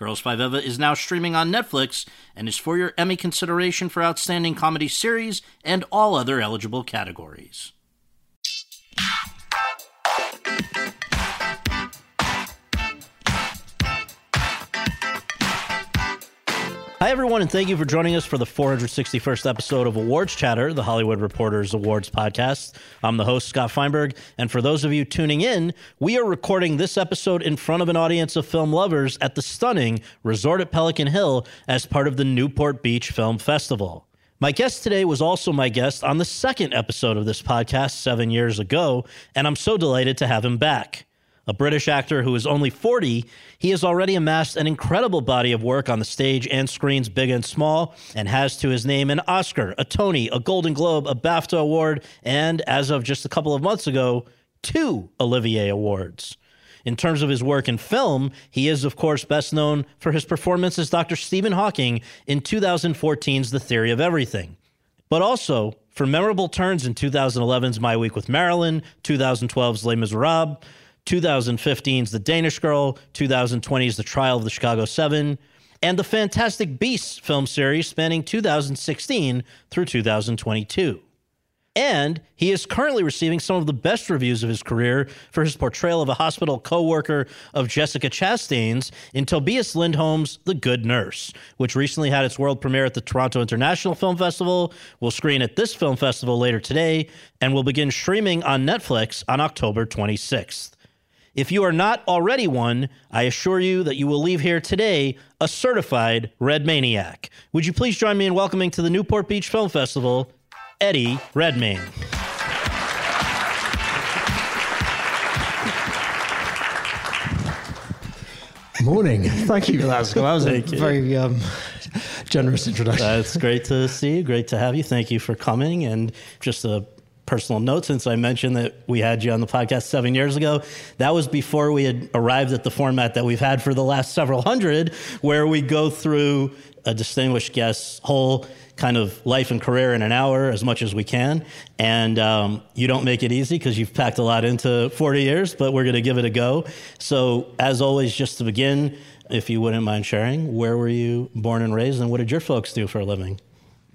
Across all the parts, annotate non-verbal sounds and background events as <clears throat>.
Girls Five Eva is now streaming on Netflix and is for your Emmy consideration for Outstanding Comedy Series and all other eligible categories. Hi, everyone, and thank you for joining us for the 461st episode of Awards Chatter, the Hollywood Reporters Awards podcast. I'm the host, Scott Feinberg, and for those of you tuning in, we are recording this episode in front of an audience of film lovers at the stunning Resort at Pelican Hill as part of the Newport Beach Film Festival. My guest today was also my guest on the second episode of this podcast seven years ago, and I'm so delighted to have him back. A British actor who is only 40, he has already amassed an incredible body of work on the stage and screens, big and small, and has to his name an Oscar, a Tony, a Golden Globe, a BAFTA award, and as of just a couple of months ago, two Olivier Awards. In terms of his work in film, he is, of course, best known for his performance as Dr. Stephen Hawking in 2014's The Theory of Everything, but also for memorable turns in 2011's My Week with Marilyn, 2012's Les Miserables, 2015's The Danish Girl, 2020's The Trial of the Chicago Seven, and the Fantastic Beasts film series spanning 2016 through 2022. And he is currently receiving some of the best reviews of his career for his portrayal of a hospital co worker of Jessica Chastain's in Tobias Lindholm's The Good Nurse, which recently had its world premiere at the Toronto International Film Festival, will screen at this film festival later today, and will begin streaming on Netflix on October 26th. If you are not already one, I assure you that you will leave here today a certified Red Maniac. Would you please join me in welcoming to the Newport Beach Film Festival, Eddie Redmayne. Morning. Thank you for that, was a Thank you. very um, generous introduction. It's great to see you. Great to have you. Thank you for coming. And just a personal note since I mentioned that we had you on the podcast seven years ago, that was before we had arrived at the format that we've had for the last several hundred, where we go through a distinguished guest's whole kind of life and career in an hour as much as we can. And um, you don't make it easy because you've packed a lot into 40 years, but we're going to give it a go. So, as always, just to begin, if you wouldn't mind sharing, where were you born and raised, and what did your folks do for a living?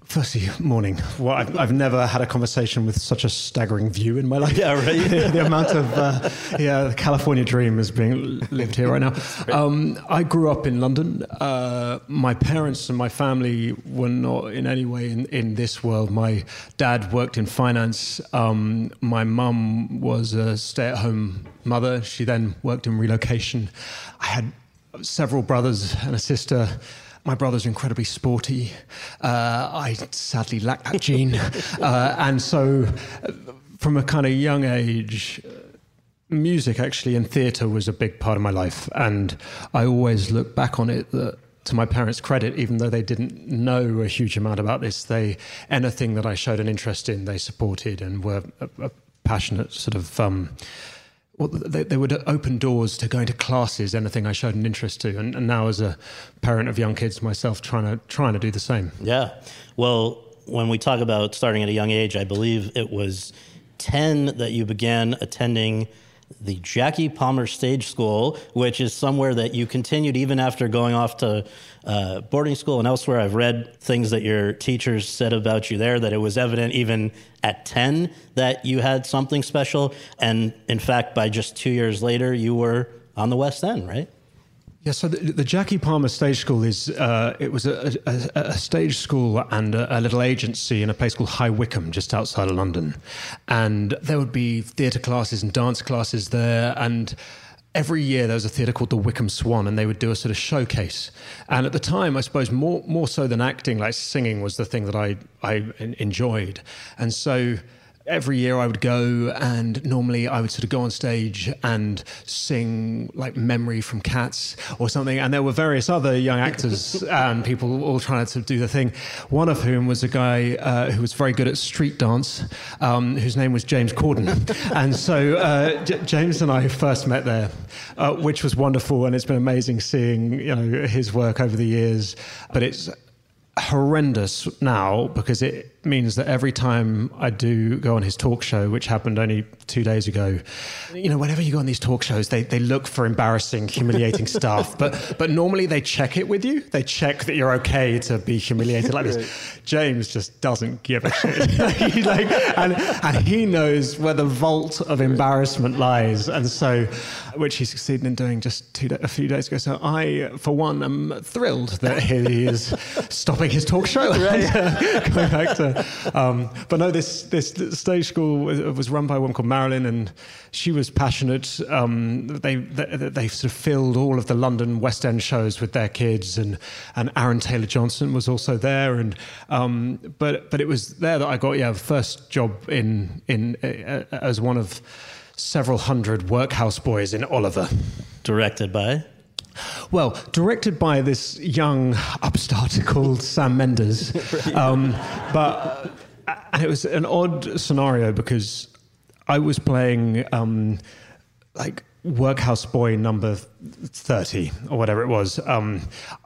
Firstly, morning. Well, I've, I've never had a conversation with such a staggering view in my life. Yeah, right. <laughs> the amount of, uh, yeah, the California dream is being lived here right now. Um, I grew up in London. Uh, my parents and my family were not in any way in, in this world. My dad worked in finance. Um, my mum was a stay at home mother. She then worked in relocation. I had several brothers and a sister. My brother's incredibly sporty. Uh, I sadly lack that gene. <laughs> uh, and so, uh, from a kind of young age, uh, music actually and theatre was a big part of my life. And I always look back on it that. To my parents' credit, even though they didn't know a huge amount about this, they anything that I showed an interest in, they supported and were a, a passionate sort of um, well, they, they would open doors to going to classes, anything I showed an interest to, and, and now as a parent of young kids myself, trying to trying to do the same. Yeah. Well, when we talk about starting at a young age, I believe it was 10 that you began attending the Jackie Palmer Stage School, which is somewhere that you continued even after going off to uh, boarding school and elsewhere. I've read things that your teachers said about you there, that it was evident even at 10 that you had something special. And in fact, by just two years later, you were on the West End, right? Yeah, so the, the Jackie Palmer Stage School is uh, it was a, a, a stage school and a, a little agency in a place called High Wycombe, just outside of London, and there would be theatre classes and dance classes there, and every year there was a theatre called the Wycombe Swan, and they would do a sort of showcase. And at the time, I suppose more more so than acting, like singing was the thing that I I enjoyed, and so every year I would go and normally I would sort of go on stage and sing like Memory from Cats or something. And there were various other young actors <laughs> and people all trying to do the thing. One of whom was a guy uh, who was very good at street dance, um, whose name was James Corden. <laughs> and so uh, J- James and I first met there, uh, which was wonderful. And it's been amazing seeing you know his work over the years. But it's horrendous now because it means that every time I do go on his talk show, which happened only two days ago, you know, whenever you go on these talk shows, they, they look for embarrassing, humiliating <laughs> stuff. But but normally they check it with you. They check that you're okay to be humiliated like this. James just doesn't give a shit. <laughs> like, and, and he knows where the vault of embarrassment lies. And so, which he succeeded in doing just two, a few days ago. So I, for one, am thrilled that he is stopping his talk show right. <laughs> going back to <laughs> um, but no, this this stage school was run by a woman called Marilyn, and she was passionate. Um, they, they, they sort of filled all of the London West End shows with their kids, and and Aaron Taylor Johnson was also there, and um, but but it was there that I got yeah first job in in uh, as one of several hundred workhouse boys in Oliver. Directed by well, directed by this young upstart <laughs> called Sam Mendes. <laughs> Um, but and it was an odd scenario because I was playing um, like workhouse boy number 30 or whatever it was. Um,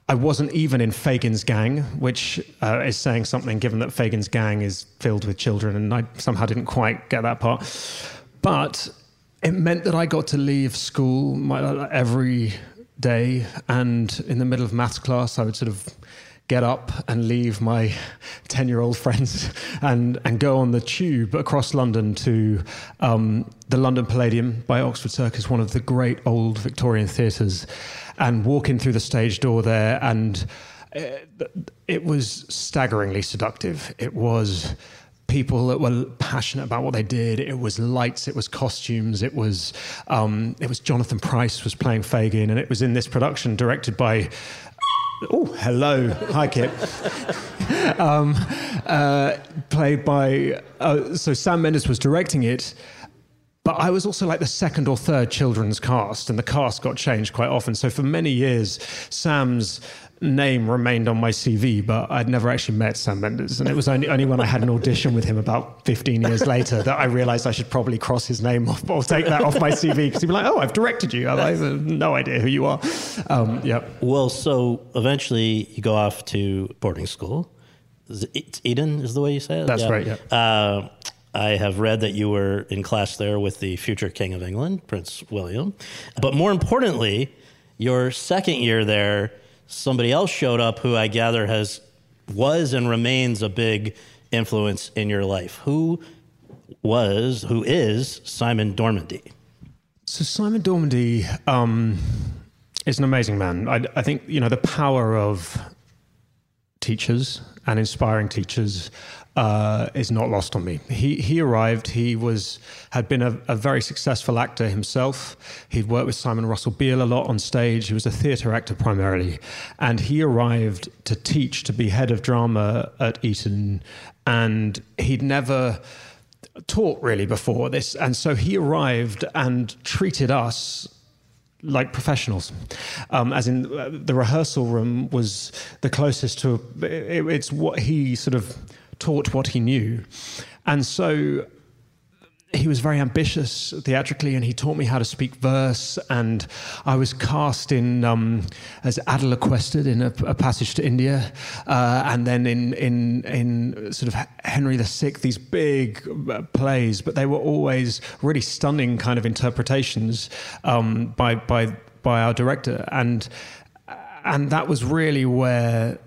I wasn't even in Fagin's gang, which uh, is saying something given that Fagin's gang is filled with children, and I somehow didn't quite get that part. But it meant that I got to leave school my, every day, and in the middle of maths class, I would sort of get up and leave my <laughs> 10 year old friends <laughs> and, and go on the tube across London to um, the London Palladium by Oxford Circus, one of the great old Victorian theatres, and walk in through the stage door there. And it, uh, it was staggeringly seductive. It was people that were passionate about what they did. It was lights, it was costumes, it was um, it was Jonathan Pryce was playing Fagin, and it was in this production directed by. Oh, hello, hi Kip. <laughs> um, uh, played by uh, so Sam Mendes was directing it. But I was also like the second or third children's cast, and the cast got changed quite often. So for many years, Sam's name remained on my CV, but I'd never actually met Sam Mendes. And it was only, only when I had an audition with him about 15 years later that I realized I should probably cross his name off or take that off my CV because he'd be like, oh, I've directed you. I have no idea who you are. Um, yeah. Well, so eventually you go off to boarding school. It's Eton is the way you say it? That's yeah. right, yeah. Uh, I have read that you were in class there with the future King of England, Prince William. But more importantly, your second year there, somebody else showed up who I gather has was and remains a big influence in your life. Who was, who is Simon Dormandy? So Simon Dormandy um, is an amazing man. I, I think you know the power of teachers and inspiring teachers uh, is not lost on me. He he arrived. He was had been a, a, very successful actor himself. He'd worked with Simon Russell Beale a lot on stage. He was a theatre actor primarily, and he arrived to teach to be head of drama at Eton, and he'd never taught really before this, and so he arrived and treated us like professionals, um, as in uh, the rehearsal room was the closest to it, it's what he sort of taught what he knew. And so he was very ambitious theatrically, and he taught me how to speak verse. And I was cast in um, as Adela Quested in a, a, passage to India, uh, and then in in in sort of Henry VI. These big uh, plays, but they were always really stunning kind of interpretations um, by by by our director, and and that was really where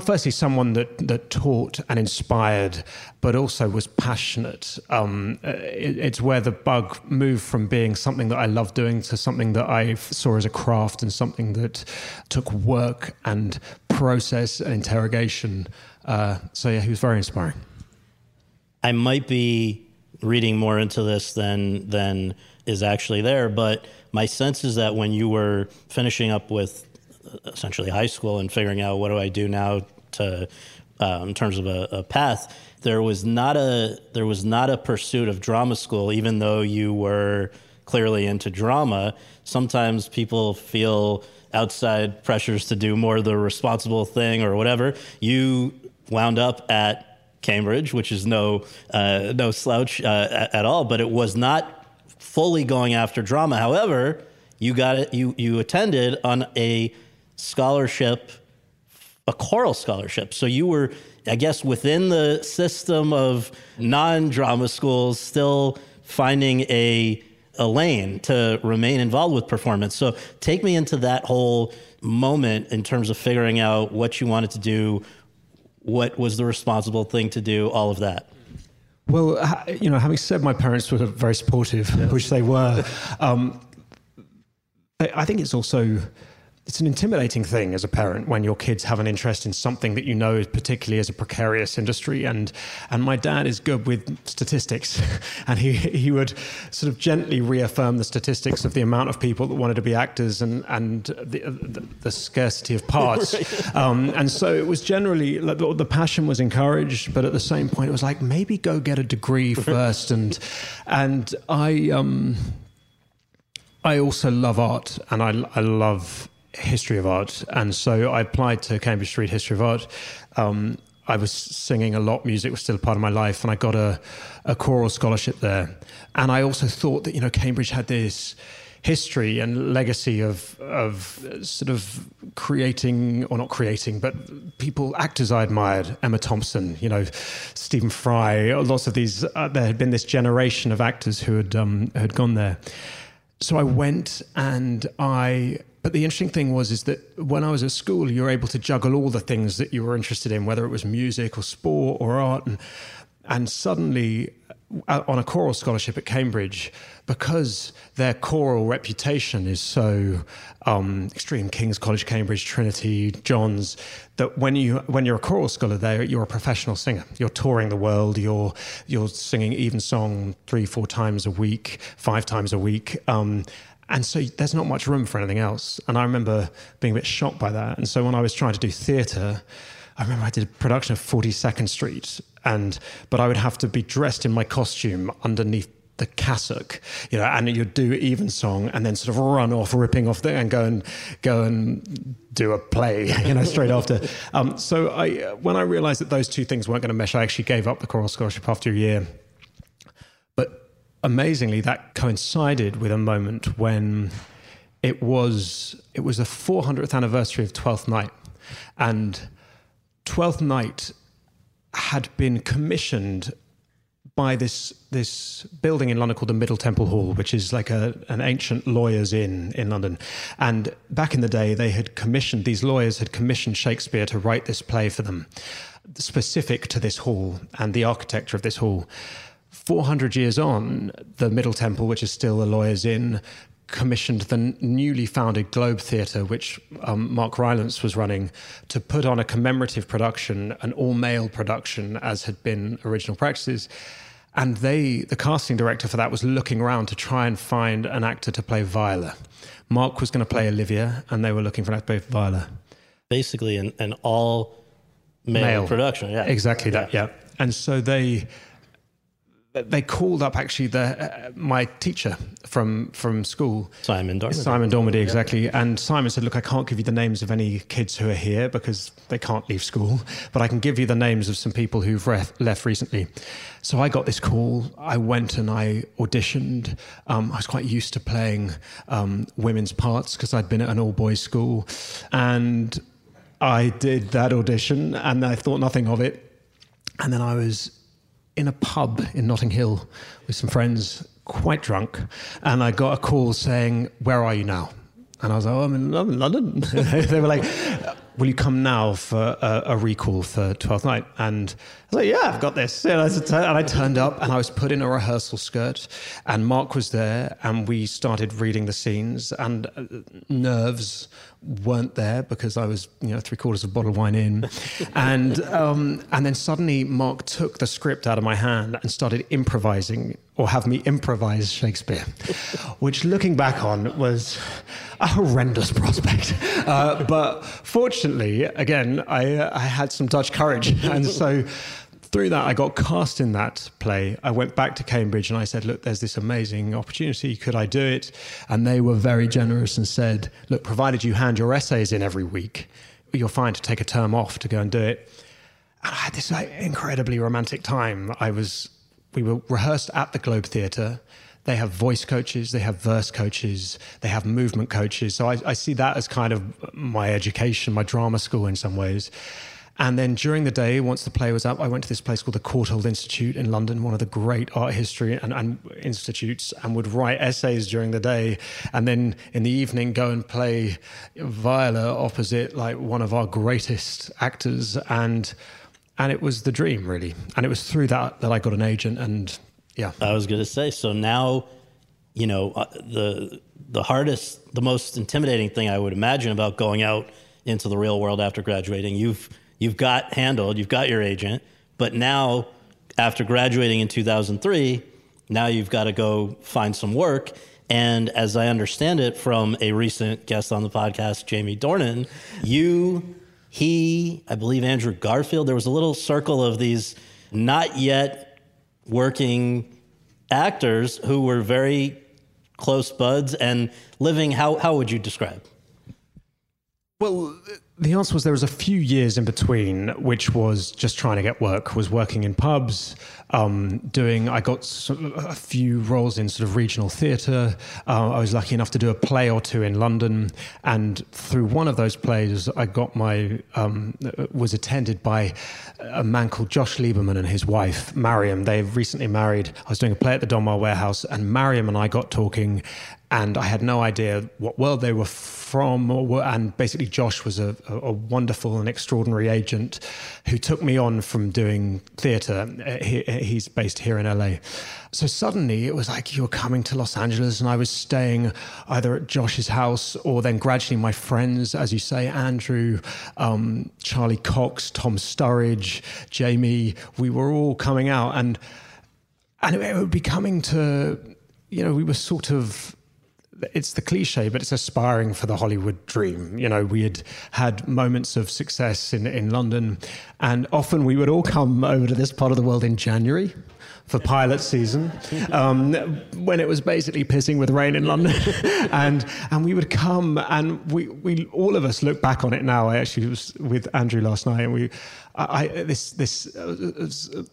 firstly, someone that, that taught and inspired, but also was passionate. Um, it, it's where the bug moved from being something that I loved doing to something that I saw as a craft and something that took work and process and interrogation. Uh, so, yeah, he was very inspiring. I might be reading more into this than than is actually there, but my sense is that when you were finishing up with essentially high school and figuring out what do I do now to uh, in terms of a, a, path, there was not a there was not a pursuit of drama school, even though you were clearly into drama. Sometimes people feel outside pressures to do more the responsible thing or whatever. You wound up at Cambridge, which is no uh, no slouch uh, at, at all, but it was not fully going after drama. However, you got it. You you attended on a scholarship, a choral scholarship. So you were, I guess, within the system of non-drama schools, still finding a a lane to remain involved with performance. So take me into that whole moment in terms of figuring out what you wanted to do, what was the responsible thing to do, all of that. Well, you know, having said my parents were very supportive, yes. which they were, um, I think it's also it's an intimidating thing as a parent when your kids have an interest in something that you know is particularly as a precarious industry. And and my dad is good with statistics. <laughs> And he he would sort of gently reaffirm the statistics of the amount of people that wanted to be actors and and the the, the scarcity of parts. <laughs> Um, and so it was generally the, the passion was encouraged but at the same point it was like maybe go get a degree <laughs> first. And and I um I also love art and I, I love history of art. And so I applied to Cambridge Street History of Art. Um, I was singing a lot. Music was still a part of my life, and I got a, a choral scholarship there. And I also thought that you know Cambridge had this history and legacy of of sort of creating or not creating, but people actors I admired. Emma Thompson, you know, Stephen Fry. Lots of these. Uh, there had been this generation of actors who had um, had gone there so I went and I but the interesting thing was is that when I was at school, you were able to juggle all the things that you were interested in, whether it was music or sport or art, and and suddenly uh, on a choral scholarship at Cambridge, because their choral reputation is so um, extreme, King's College, Cambridge, Trinity, John's, that when you when you're a choral scholar there, you're a professional singer. You're touring the world. You're you're singing evensong three, four times a week, five times a week. Um, and so there's not much room for anything else. And I remember being a bit shocked by that. And so when I was trying to do theatre, I remember I did a production of 42nd Street, and but I would have to be dressed in my costume underneath the cassock, you know, and you'd do evensong and then sort of run off, ripping off the, and go and go and do a play, <laughs> you know, straight after. Um, so I, when I realised that those two things weren't going to mesh, I actually gave up the choral scholarship after a year. Amazingly, that coincided with a moment when it was it was the 400th anniversary of Twelfth Night, and Twelfth Night had been commissioned by this this building in London called the Middle Temple Hall, which is like a, an ancient lawyers' inn in London. And back in the day, they had commissioned these lawyers had commissioned Shakespeare to write this play for them, specific to this hall and the architecture of this hall. 400 years on, the Middle Temple, which is still the lawyer's inn, commissioned the newly founded Globe Theatre, which um, Mark Rylance was running, to put on a commemorative production, an all male production, as had been original practices. And they, the casting director for that, was looking around to try and find an actor to play Viola. Mark was going to play Olivia, and they were looking for an actor to play Viola. Basically, an, an all male, male, production. Yeah, exactly that. Yeah, and so they they called up actually the uh, my teacher from from school, Simon Dormandy. Simon Dormandy, exactly. Yep. And Simon said, "Look, I can't give you the names of any kids who are here because they can't leave school, but I can give you the names of some people who've left recently." So I got this call. I went and I auditioned. Um, I was quite used to playing um, women's parts because I'd been at an all boys school, and I did that audition, and I thought nothing of it. And then I was in a pub in Notting Hill with some friends, quite drunk, and I got a call saying, "Where are you now?" And I was like, oh, I'm in London. <laughs> they were like, will you come now for a, a recall for 12th night? And I was like, yeah, I've got this. And I, and I turned up and I was put in a rehearsal skirt and Mark was there and we started reading the scenes and uh, nerves weren't there because I was, you know, three quarters of a bottle of wine in. <laughs> and, um, and then suddenly Mark took the script out of my hand and started improvising or have me improvise Shakespeare, which looking back on was a horrendous prospect. Uh, but fortunately, again, I, I had some Dutch courage. And so through that, I got cast in that play. I went back to Cambridge and I said, Look, there's this amazing opportunity. Could I do it? And they were very generous and said, Look, provided you hand your essays in every week, you're fine to take a term off to go and do it. And I had this like, incredibly romantic time. I was, we were rehearsed at the Globe Theatre. They have voice coaches, they have verse coaches, they have movement coaches. So I, I see that as kind of my education, my drama school in some ways. And then during the day, once the play was up, I went to this place called the Courtauld Institute in London, one of the great art history and, and, institutes, and would write essays during the day. And then in the evening, go and play viola opposite like one of our greatest actors. And and it was the dream, really. And it was through that that I got an agent. And yeah, I was going to say. So now, you know, uh, the the hardest, the most intimidating thing I would imagine about going out into the real world after graduating, you've you've got handled, you've got your agent, but now after graduating in 2003, now you've got to go find some work. And as I understand it from a recent guest on the podcast, Jamie Dornan, you, he, I believe Andrew Garfield, there was a little circle of these not yet working actors who were very close buds and living. How, how would you describe? Well, the answer was there was a few years in between, which was just trying to get work. Was working in pubs, um, doing. I got a few roles in sort of regional theatre. Uh, I was lucky enough to do a play or two in London, and through one of those plays, I got my um, was attended by a man called Josh Lieberman and his wife Mariam. They recently married. I was doing a play at the Donmar Warehouse, and Mariam and I got talking, and I had no idea what world they were from. And basically, Josh was a, a wonderful and extraordinary agent who took me on from doing theatre. He, he's based here in LA. So suddenly it was like you were coming to Los Angeles, and I was staying either at Josh's house or then gradually my friends, as you say, Andrew, um, Charlie Cox, Tom Sturridge, Jamie, we were all coming out. And, and it would be coming to, you know, we were sort of it's the cliche, but it's aspiring for the Hollywood dream. You know, we had had moments of success in, in London, and often we would all come over to this part of the world in January for pilot season um, when it was basically pissing with rain in London. <laughs> and and we would come and we, we all of us look back on it now. I actually was with Andrew last night and we I, this this uh,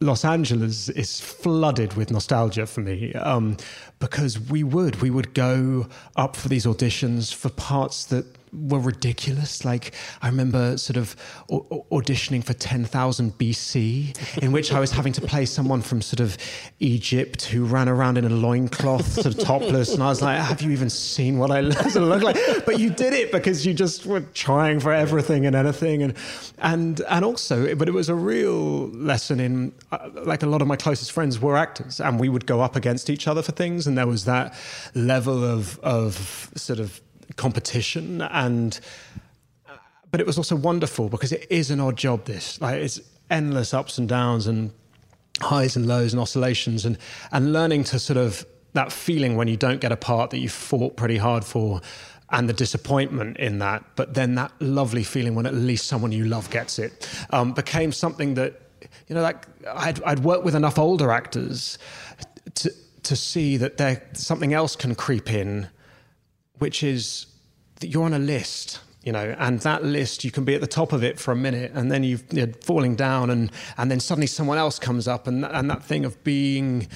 Los Angeles is flooded with nostalgia for me um, because we would we would go up for these auditions for parts that were ridiculous. Like I remember sort of auditioning for 10,000 BC, in which I was having to play someone from sort of Egypt who ran around in a loincloth, sort of topless. And I was like, have you even seen what I <laughs> look like? But you did it because you just were trying for everything and anything. And, and, and also, but it was a real lesson in, uh, like a lot of my closest friends were actors and we would go up against each other for things. And there was that level of, of sort of competition and but it was also wonderful because it is an odd job this. Like it's endless ups and downs and highs and lows and oscillations and and learning to sort of that feeling when you don't get a part that you fought pretty hard for and the disappointment in that but then that lovely feeling when at least someone you love gets it um, became something that you know like I'd, I'd worked with enough older actors to to see that there something else can creep in which is that you're on a list you know, and that list you can be at the top of it for a minute, and then you've, you're falling down, and and then suddenly someone else comes up, and and that thing of being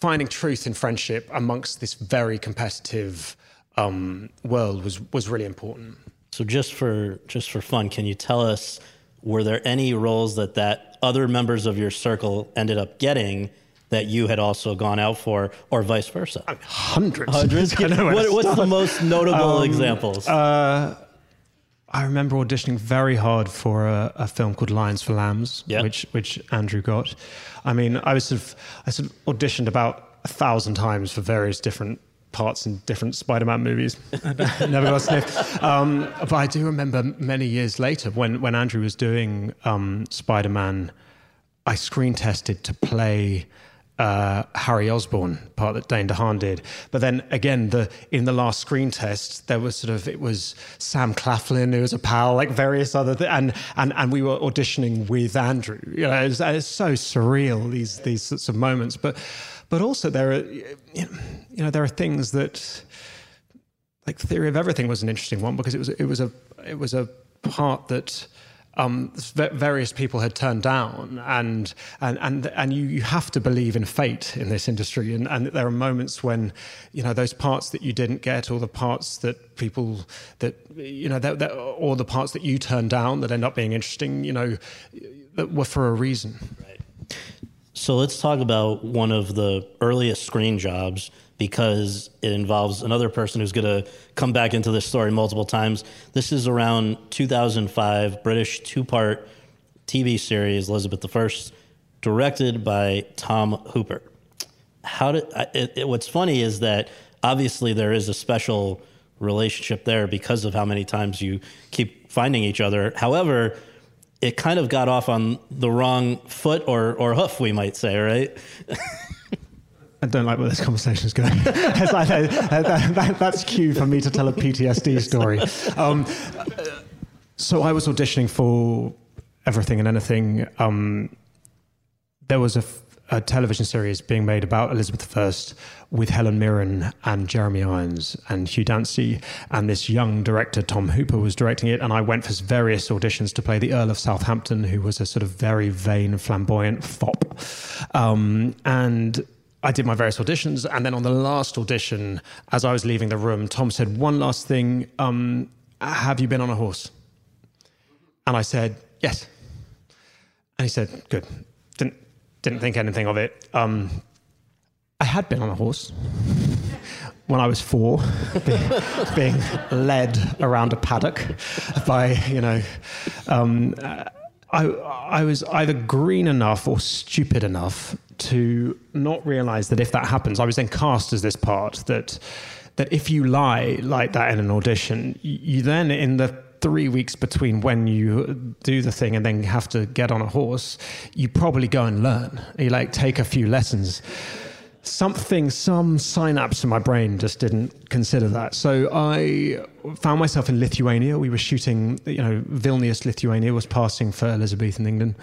finding truth in friendship amongst this very competitive um, world was was really important. So just for just for fun, can you tell us were there any roles that that other members of your circle ended up getting? That you had also gone out for, or vice versa? Hundreds. Hundreds. <laughs> what, what's the most notable um, examples? Uh, I remember auditioning very hard for a, a film called Lions for Lambs, yep. which which Andrew got. I mean, I was sort of I sort of auditioned about a thousand times for various different parts in different Spider-Man movies. <laughs> Never got sniffed. Um, but I do remember many years later when when Andrew was doing um, Spider-Man I screen tested to play uh, Harry Osborn part that Dane DeHaan did. But then again, the in the last screen test, there was sort of it was Sam Claflin who was a pal, like various other th- and and and we were auditioning with Andrew. You know, it's, it's so surreal these these sorts of moments. But but also there are you know there are things that like Theory of Everything was an interesting one because it was it was a it was a part that um, various people had turned down, and and and and you, you have to believe in fate in this industry, and and there are moments when, you know, those parts that you didn't get, or the parts that people that you know, that, that, or the parts that you turned down that end up being interesting, you know, that were for a reason. Right. So let's talk about one of the earliest screen jobs because it involves another person who's going to come back into this story multiple times. This is around 2005, British two part TV series, Elizabeth I, directed by Tom Hooper. How did it, it, what's funny is that obviously there is a special relationship there because of how many times you keep finding each other. However, it kind of got off on the wrong foot or, or hoof, we might say, right? <laughs> I don't like where this conversation is going. <laughs> like, that, that, that's cue for me to tell a PTSD story. Um, so I was auditioning for everything and anything. Um, there was a, a, television series being made about Elizabeth I with Helen Mirren and Jeremy Irons and Hugh Dancy, and this young director Tom Hooper was directing it. And I went for various auditions to play the Earl of Southampton, who was a sort of very vain, flamboyant fop. Um, and I did my various auditions, and then on the last audition, as I was leaving the room, Tom said, "One last thing, um, have you been on a horse?" And I said, "Yes." And he said, "Good." Didn't didn't think anything of it. Um, I had been on a horse when I was four, <laughs> being, being led around a paddock by you know. Um, I, I was either green enough or stupid enough to not realize that if that happens, I was then cast as this part that that if you lie like that in an audition, you then in the three weeks between when you do the thing and then have to get on a horse, you probably go and learn. You like take a few lessons. Something, some synapse in my brain just didn't consider that. So I found myself in Lithuania. We were shooting, you know, Vilnius, Lithuania was passing for Elizabethan England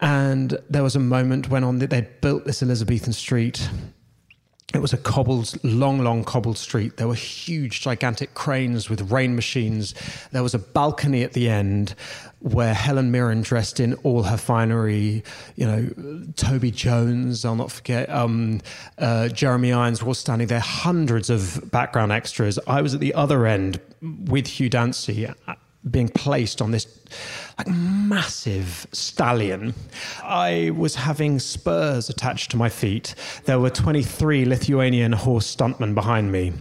and there was a moment when on the, they'd built this Elizabethan street. It was a cobbled, long, long cobbled street. There were huge, gigantic cranes with rain machines. There was a balcony at the end where Helen Mirren, dressed in all her finery, you know, Toby Jones, I'll not forget, um, uh, Jeremy Irons were all standing there, hundreds of background extras. I was at the other end with Hugh Dancy being placed on this like massive stallion. I was having spurs attached to my feet. There were 23 Lithuanian horse stuntmen behind me.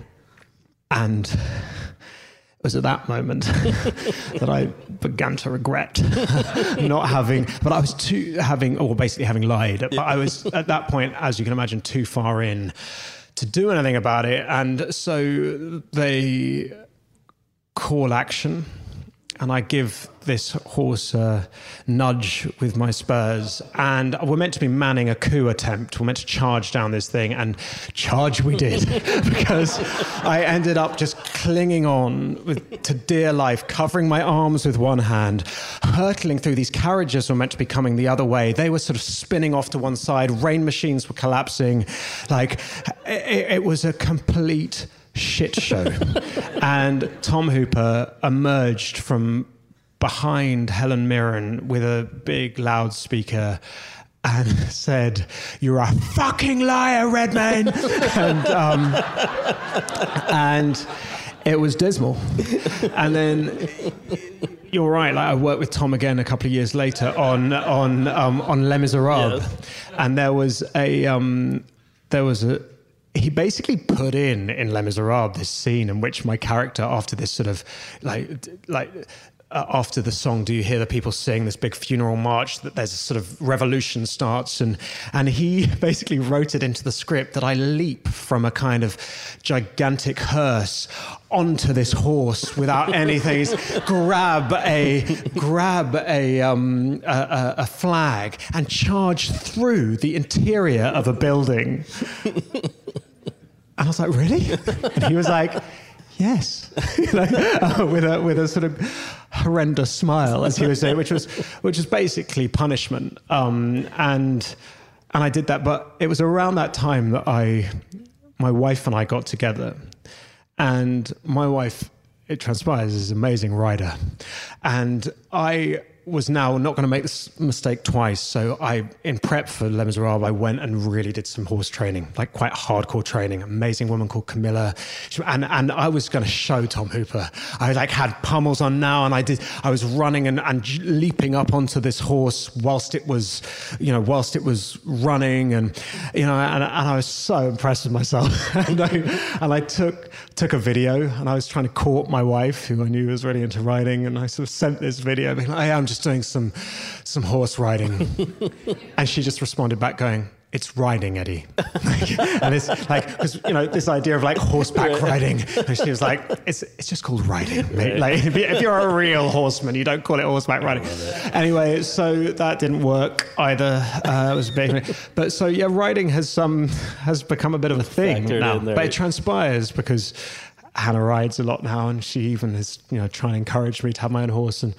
And it was at that moment <laughs> that I began to regret <laughs> not having, but I was too having, or basically having lied. But I was at that point, as you can imagine, too far in to do anything about it. And so they call action and I give this horse a nudge with my spurs. And we're meant to be manning a coup attempt. We're meant to charge down this thing, and charge we did <laughs> <laughs> because I ended up just clinging on with, to dear life, covering my arms with one hand, hurtling through these carriages were meant to be coming the other way. They were sort of spinning off to one side. Rain machines were collapsing. Like it, it was a complete shit show. and Tom Hooper emerged from behind Helen Mirren with a big loudspeaker and <laughs> said, "You're a fucking liar, Redmayne," <laughs> and um, and it was dismal. And then you're right. Like I worked with Tom again a couple of years later on on um, on Les Miserables, yes. and there was a um, there was a he basically put in in Les Miserables this scene in which my character, after this sort of like like uh, after the song, do you hear the people sing this big funeral march? That there's a sort of revolution starts, and and he <laughs> basically wrote it into the script that I leap from a kind of gigantic hearse onto this horse without <laughs> anything. grab a grab a, um, a, a flag and charge through the interior of a building. <laughs> And I was like, really? <laughs> And he was like, yes, <laughs> you know, uh, with a with a sort of horrendous smile as he was saying, which was which was basically punishment. Um, and and I did that, but it was around that time that I, my wife and I got together, and my wife, it transpires, is an amazing rider, and I was now not going to make this mistake twice. So I, in prep for Les Miserables, I went and really did some horse training, like quite hardcore training. Amazing woman called Camilla, and and I was going to show Tom Hooper. I like had pummels on now, and I did. I was running and, and leaping up onto this horse whilst it was, you know, whilst it was running, and you know, and, and I was so impressed with myself. <laughs> and, I, and I took took a video, and I was trying to court my wife, who I knew was really into riding, and I sort of sent this video, being like, "Hey, I'm just doing some some horse riding," <laughs> and she just responded back, going, "It's riding, Eddie." <laughs> and it's like because you know this idea of like horseback riding, and she was like, "It's it's just called riding, mate. Like if, you, if you're a real horseman, you don't call it horseback riding." Anyway, so that didn't work either. Uh, it was a bit, but so yeah, riding has some has become a bit of a thing Factored now, but it transpires because. Hannah rides a lot now, and she even is, you know, trying to encourage me to have my own horse. And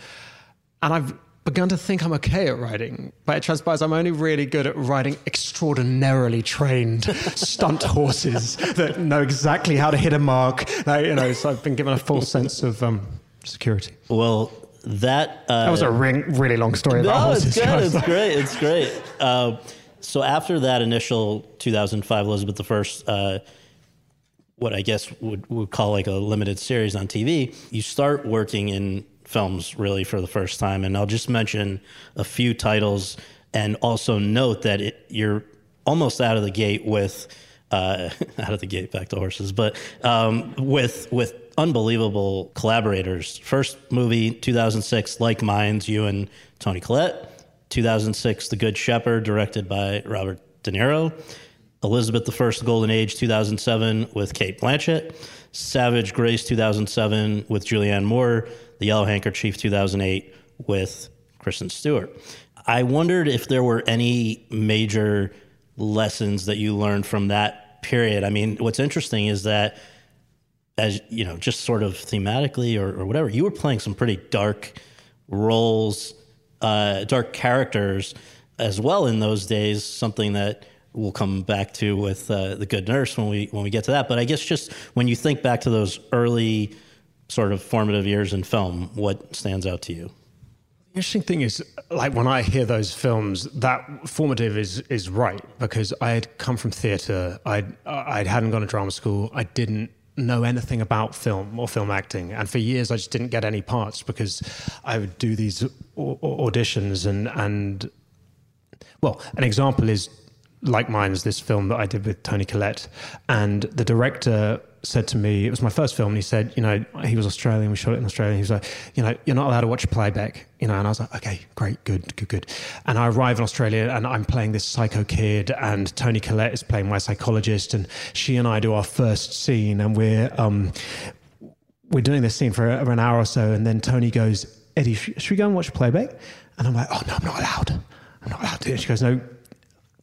and I've begun to think I'm okay at riding, but it transpires I'm only really good at riding extraordinarily trained <laughs> stunt horses that know exactly how to hit a mark. Like, you know, so I've been given a full sense of um, security. Well, that uh, That was a ring, really long story about no, horses. it's good. <laughs> It's great. It's great. Uh, so after that initial 2005 Elizabeth I, uh, what I guess would would call like a limited series on TV, you start working in films really for the first time, and I'll just mention a few titles, and also note that it, you're almost out of the gate with. Uh, <laughs> out of the gate, back to horses, but um, with with unbelievable collaborators. First movie, 2006, Like Minds, you and Toni Collette. 2006, The Good Shepherd, directed by Robert De Niro. Elizabeth I, Golden Age, 2007, with Cate Blanchett. Savage Grace, 2007, with Julianne Moore. The Yellow Handkerchief, 2008, with Kristen Stewart. I wondered if there were any major lessons that you learned from that period. I mean, what's interesting is that as you know, just sort of thematically or, or whatever, you were playing some pretty dark roles, uh, dark characters as well in those days. Something that we'll come back to with uh, the Good Nurse when we when we get to that. But I guess just when you think back to those early sort of formative years in film, what stands out to you? The interesting thing is, like when I hear those films, that formative is is right because I had come from theatre. I I hadn't gone to drama school. I didn't know anything about film or film acting, and for years I just didn't get any parts because I would do these au- au- auditions and and well, an example is like mine is this film that I did with Toni Collette, and the director said to me, it was my first film, and he said, you know, he was Australian, we shot it in Australia. He was like, you know, you're not allowed to watch playback, you know, and I was like, okay, great, good, good, good. And I arrive in Australia, and I'm playing this psycho kid, and Toni Collette is playing my psychologist, and she and I do our first scene, and we're um, we're doing this scene for an hour or so, and then Toni goes, Eddie, should we go and watch playback? And I'm like, oh no, I'm not allowed. I'm not allowed to. And she goes, no,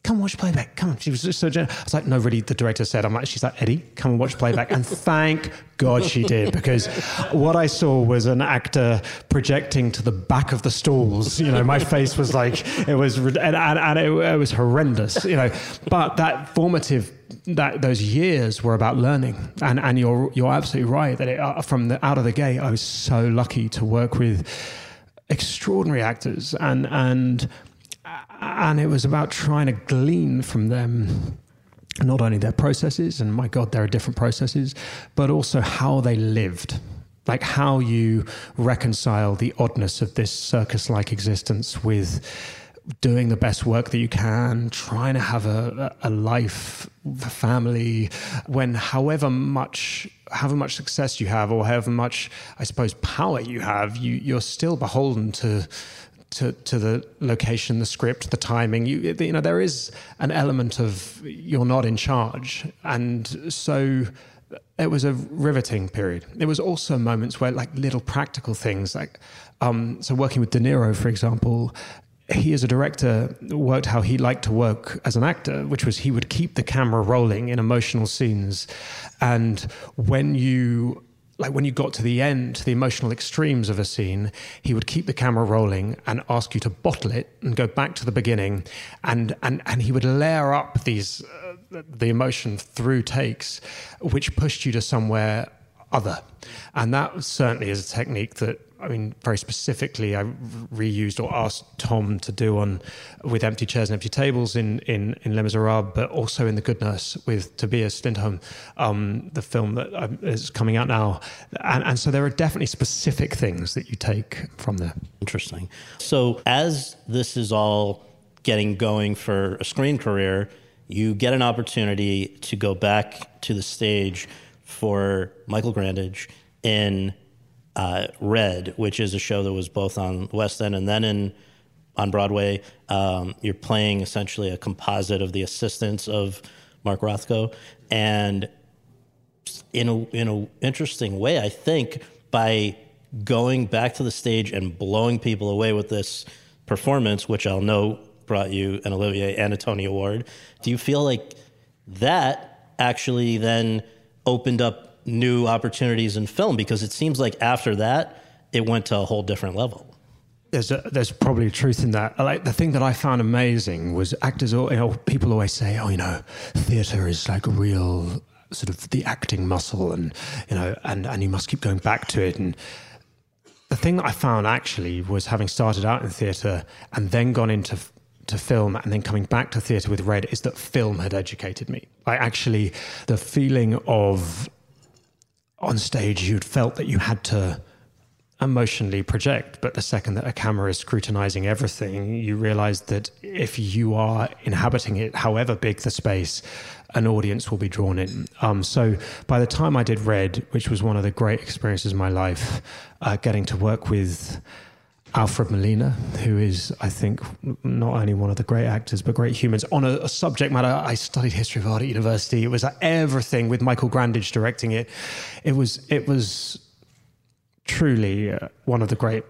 come watch playback. Come on. She was just so generous. I was like, no, really, the director said, I'm like, she's like, Eddie, come and watch playback. And thank God she did, because what I saw was an actor projecting to the back of the stalls. You know, my face was like, it was, and, and, and it, it was horrendous, you know. But that formative that those years were about learning, and and you're you're absolutely right that it, uh, from the out of the gate, I was so lucky to work with extraordinary actors, and and and it was about trying to glean from them not only their processes, and my God, there are different processes, but also how they lived. Like how you reconcile the oddness of this circus like existence with doing the best work that you can, trying to have a, a life, a family, when however much however much success you have or however much I suppose power you have, you you're still beholden to to, to the location, the script, the timing. You, you know, there is an element of you're not in charge. And so it was a riveting period. There was also moments where, like, little practical things, like, um, so working with De Niro, for example, he as a director worked how he liked to work as an actor, which was he would keep the camera rolling in emotional scenes. And when you like when you got to the end, to the emotional extremes of a scene, he would keep the camera rolling and ask you to bottle it and go back to the beginning, and and and he would layer up these uh, the emotion through takes, which pushed you to somewhere other, and that certainly is a technique that I mean, very specifically, I reused or asked Tom to do on with empty chairs and empty tables in in in Les Miserables, but also in The Good Nurse with Tobias Lindholm, um, the film that um, is coming out now. And, and so there are definitely specific things that you take from there. Interesting. So as this is all getting going for a screen career, you get an opportunity to go back to the stage for Michael Grandage in uh, Red, which is a show that was both on West End and then in on Broadway. Um, you're playing essentially a composite of the assistants of Mark Rothko, and in a in a interesting way, I think by going back to the stage and blowing people away with this performance, which I'll know brought you an Olivier and a Tony Award. Do you feel like that actually then opened up new opportunities in film because it seems like after that it went to a whole different level. There's a, there's probably truth in that. Like the thing that I found amazing was actors. You know, people always say, "Oh, you know, theatre is like a real sort of the acting muscle, and you know, and and you must keep going back to it." And the thing that I found actually was having started out in theatre and then gone into to film and then coming back to theatre with Red is that film had educated me. I actually the feeling of on stage you'd felt that you had to emotionally project but the second that a camera is scrutinizing everything you realize that if you are inhabiting it however big the space an audience will be drawn in. Um, so by the time i did red which was one of the great experiences of my life uh, getting to work with Alfred Molina, who is, I think, not only one of the great actors, but great humans. On a, a subject matter, I studied history of art at university. It was everything with Michael Grandage directing it. It was, it was truly uh, one of the great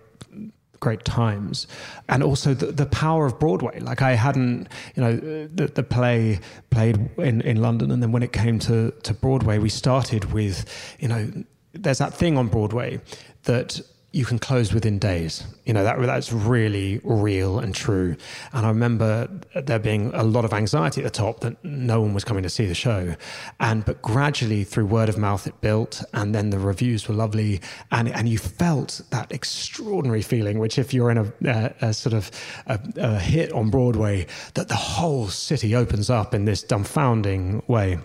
great times and also the, the power of broadway like i hadn't you know the, the play played in, in london and then when it came to, to broadway we started with you know there's that thing on broadway that you can close within days. You know, that that's really real and true. And I remember there being a lot of anxiety at the top that no one was coming to see the show. And but gradually through word of mouth it built and then the reviews were lovely and and you felt that extraordinary feeling which if you're in a, a, a sort of a, a hit on Broadway that the whole city opens up in this dumbfounding way.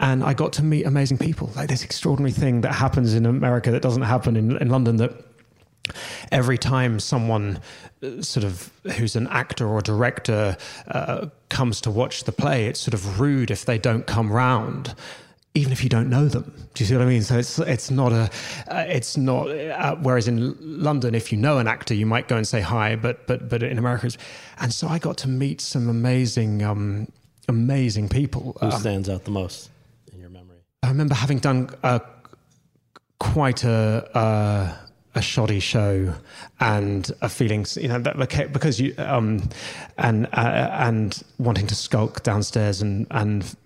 And I got to meet amazing people. Like this extraordinary thing that happens in America that doesn't happen in, in London that every time someone uh, sort of who's an actor or director uh, comes to watch the play, it's sort of rude if they don't come round. Even if you don't know them, do you see what I mean? So it's it's not a, uh, it's not. Uh, whereas in London, if you know an actor, you might go and say hi, but but but in America, and so I got to meet some amazing, um, amazing people. Who um, stands out the most in your memory? I remember having done uh, quite a uh, a shoddy show and a feeling, you know, that because you um, and uh, and wanting to skulk downstairs and and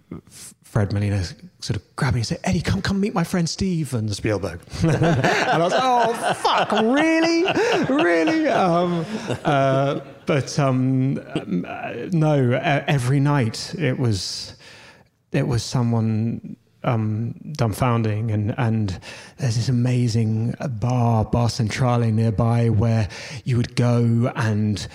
Fred Molina sort of grabbed me and said, Eddie, come come meet my friend Steve and Spielberg. <laughs> and I was like, oh fuck, really, really. Um, uh, but um, no, every night it was it was someone um, dumbfounding. And, and there's this amazing bar, Bar Centrale nearby, where you would go and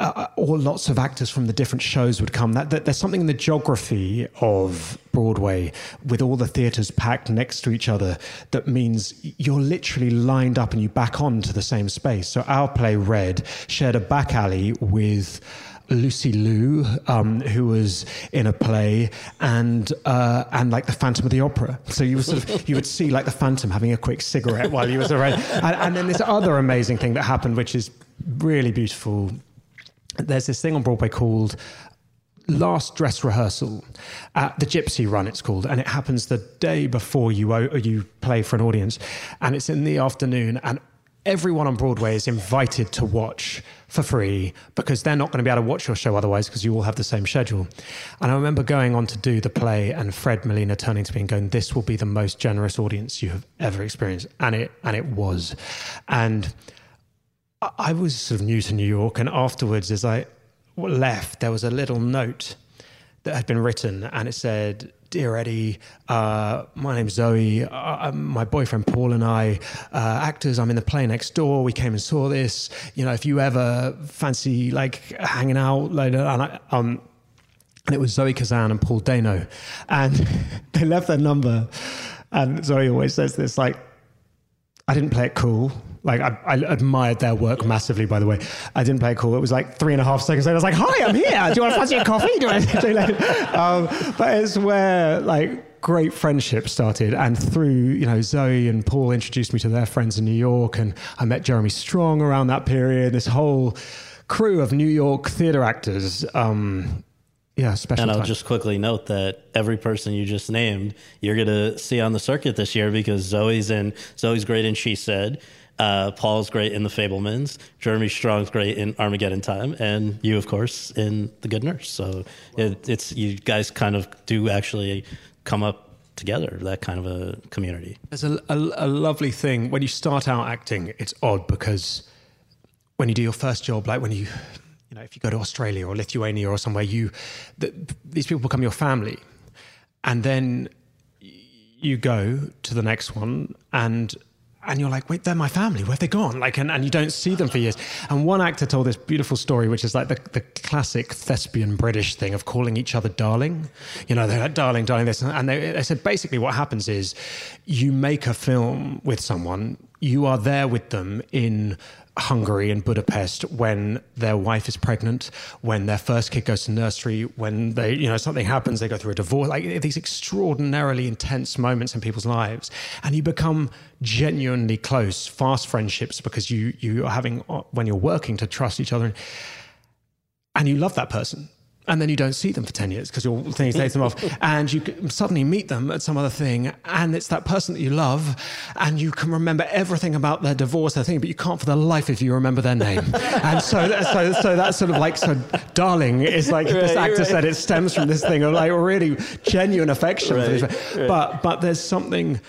uh, or lots of actors from the different shows would come. That, that, there's something in the geography of Broadway, with all the theaters packed next to each other, that means you're literally lined up and you back on to the same space. So our play Red shared a back alley with Lucy Liu, um, who was in a play, and uh, and like the Phantom of the Opera. So you were sort of you would see like the Phantom having a quick cigarette while you was around, and, and then this other amazing thing that happened, which is really beautiful. There's this thing on Broadway called last dress rehearsal at the Gypsy Run, it's called, and it happens the day before you you play for an audience, and it's in the afternoon, and everyone on Broadway is invited to watch for free because they're not going to be able to watch your show otherwise because you all have the same schedule. And I remember going on to do the play and Fred Molina turning to me and going, "This will be the most generous audience you have ever experienced," and it and it was, and. I was sort of new to New York, and afterwards, as I left, there was a little note that had been written, and it said, Dear Eddie, uh, my name's Zoe. Uh, my boyfriend Paul and I, uh, actors, I'm in the play next door. We came and saw this. You know, if you ever fancy like hanging out later, and I, um, and it was Zoe Kazan and Paul Dano, and <laughs> they left their number. And Zoe always says this, like, I didn't play it cool. Like I, I, admired their work massively. By the way, I didn't play it cool. It was like three and a half seconds later. I was like, "Hi, I'm here. Do you want to fancy a coffee?" Do I? Do like, <laughs> um, but it's where like great friendship started, and through you know Zoe and Paul introduced me to their friends in New York, and I met Jeremy Strong around that period. This whole crew of New York theater actors. Um, yeah, special. And I'll time. just quickly note that every person you just named, you're going to see on the circuit this year because Zoe's in. Zoe's great and She Said. Uh, Paul's great in The Fabelmans. Jeremy Strong's great in Armageddon Time, and you, of course, in The Good Nurse. So it, it's you guys kind of do actually come up together. That kind of a community. There's a, a, a lovely thing when you start out acting. It's odd because when you do your first job, like when you you know, if you go to Australia or Lithuania or somewhere, you the, these people become your family, and then you go to the next one, and and you're like, wait, they're my family. Where have they gone? Like, and, and you don't see them for years. And one actor told this beautiful story, which is like the, the classic thespian British thing of calling each other darling. You know, they're like, darling, darling, this. And they, they said basically what happens is you make a film with someone, you are there with them in Hungary and Budapest when their wife is pregnant, when their first kid goes to nursery, when they, you know, something happens, they go through a divorce, like these extraordinarily intense moments in people's lives. And you become genuinely close, fast friendships because you, you are having, uh, when you're working to trust each other. And you love that person and then you don't see them for 10 years because your thing takes them off. <laughs> And you suddenly meet them at some other thing and it's that person that you love and you can remember everything about their divorce their thing but you can't for the life of you remember their name. <laughs> And so so so that's sort of like so darling is like right, this actor right. said it stems from this thing of like really genuine affection right, but but there's something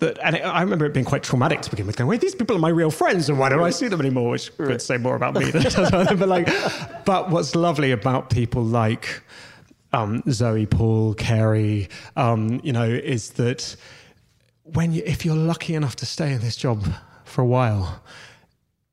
that, and it, I remember it being quite traumatic to begin with. Going, wait, these people are my real friends, and why don't I see them anymore? Which right. could say more about me <laughs> than does about them. But like, but what's lovely about people like um, Zoe, Paul, Carey, um, you know, is that when you, if you're lucky enough to stay in this job for a while,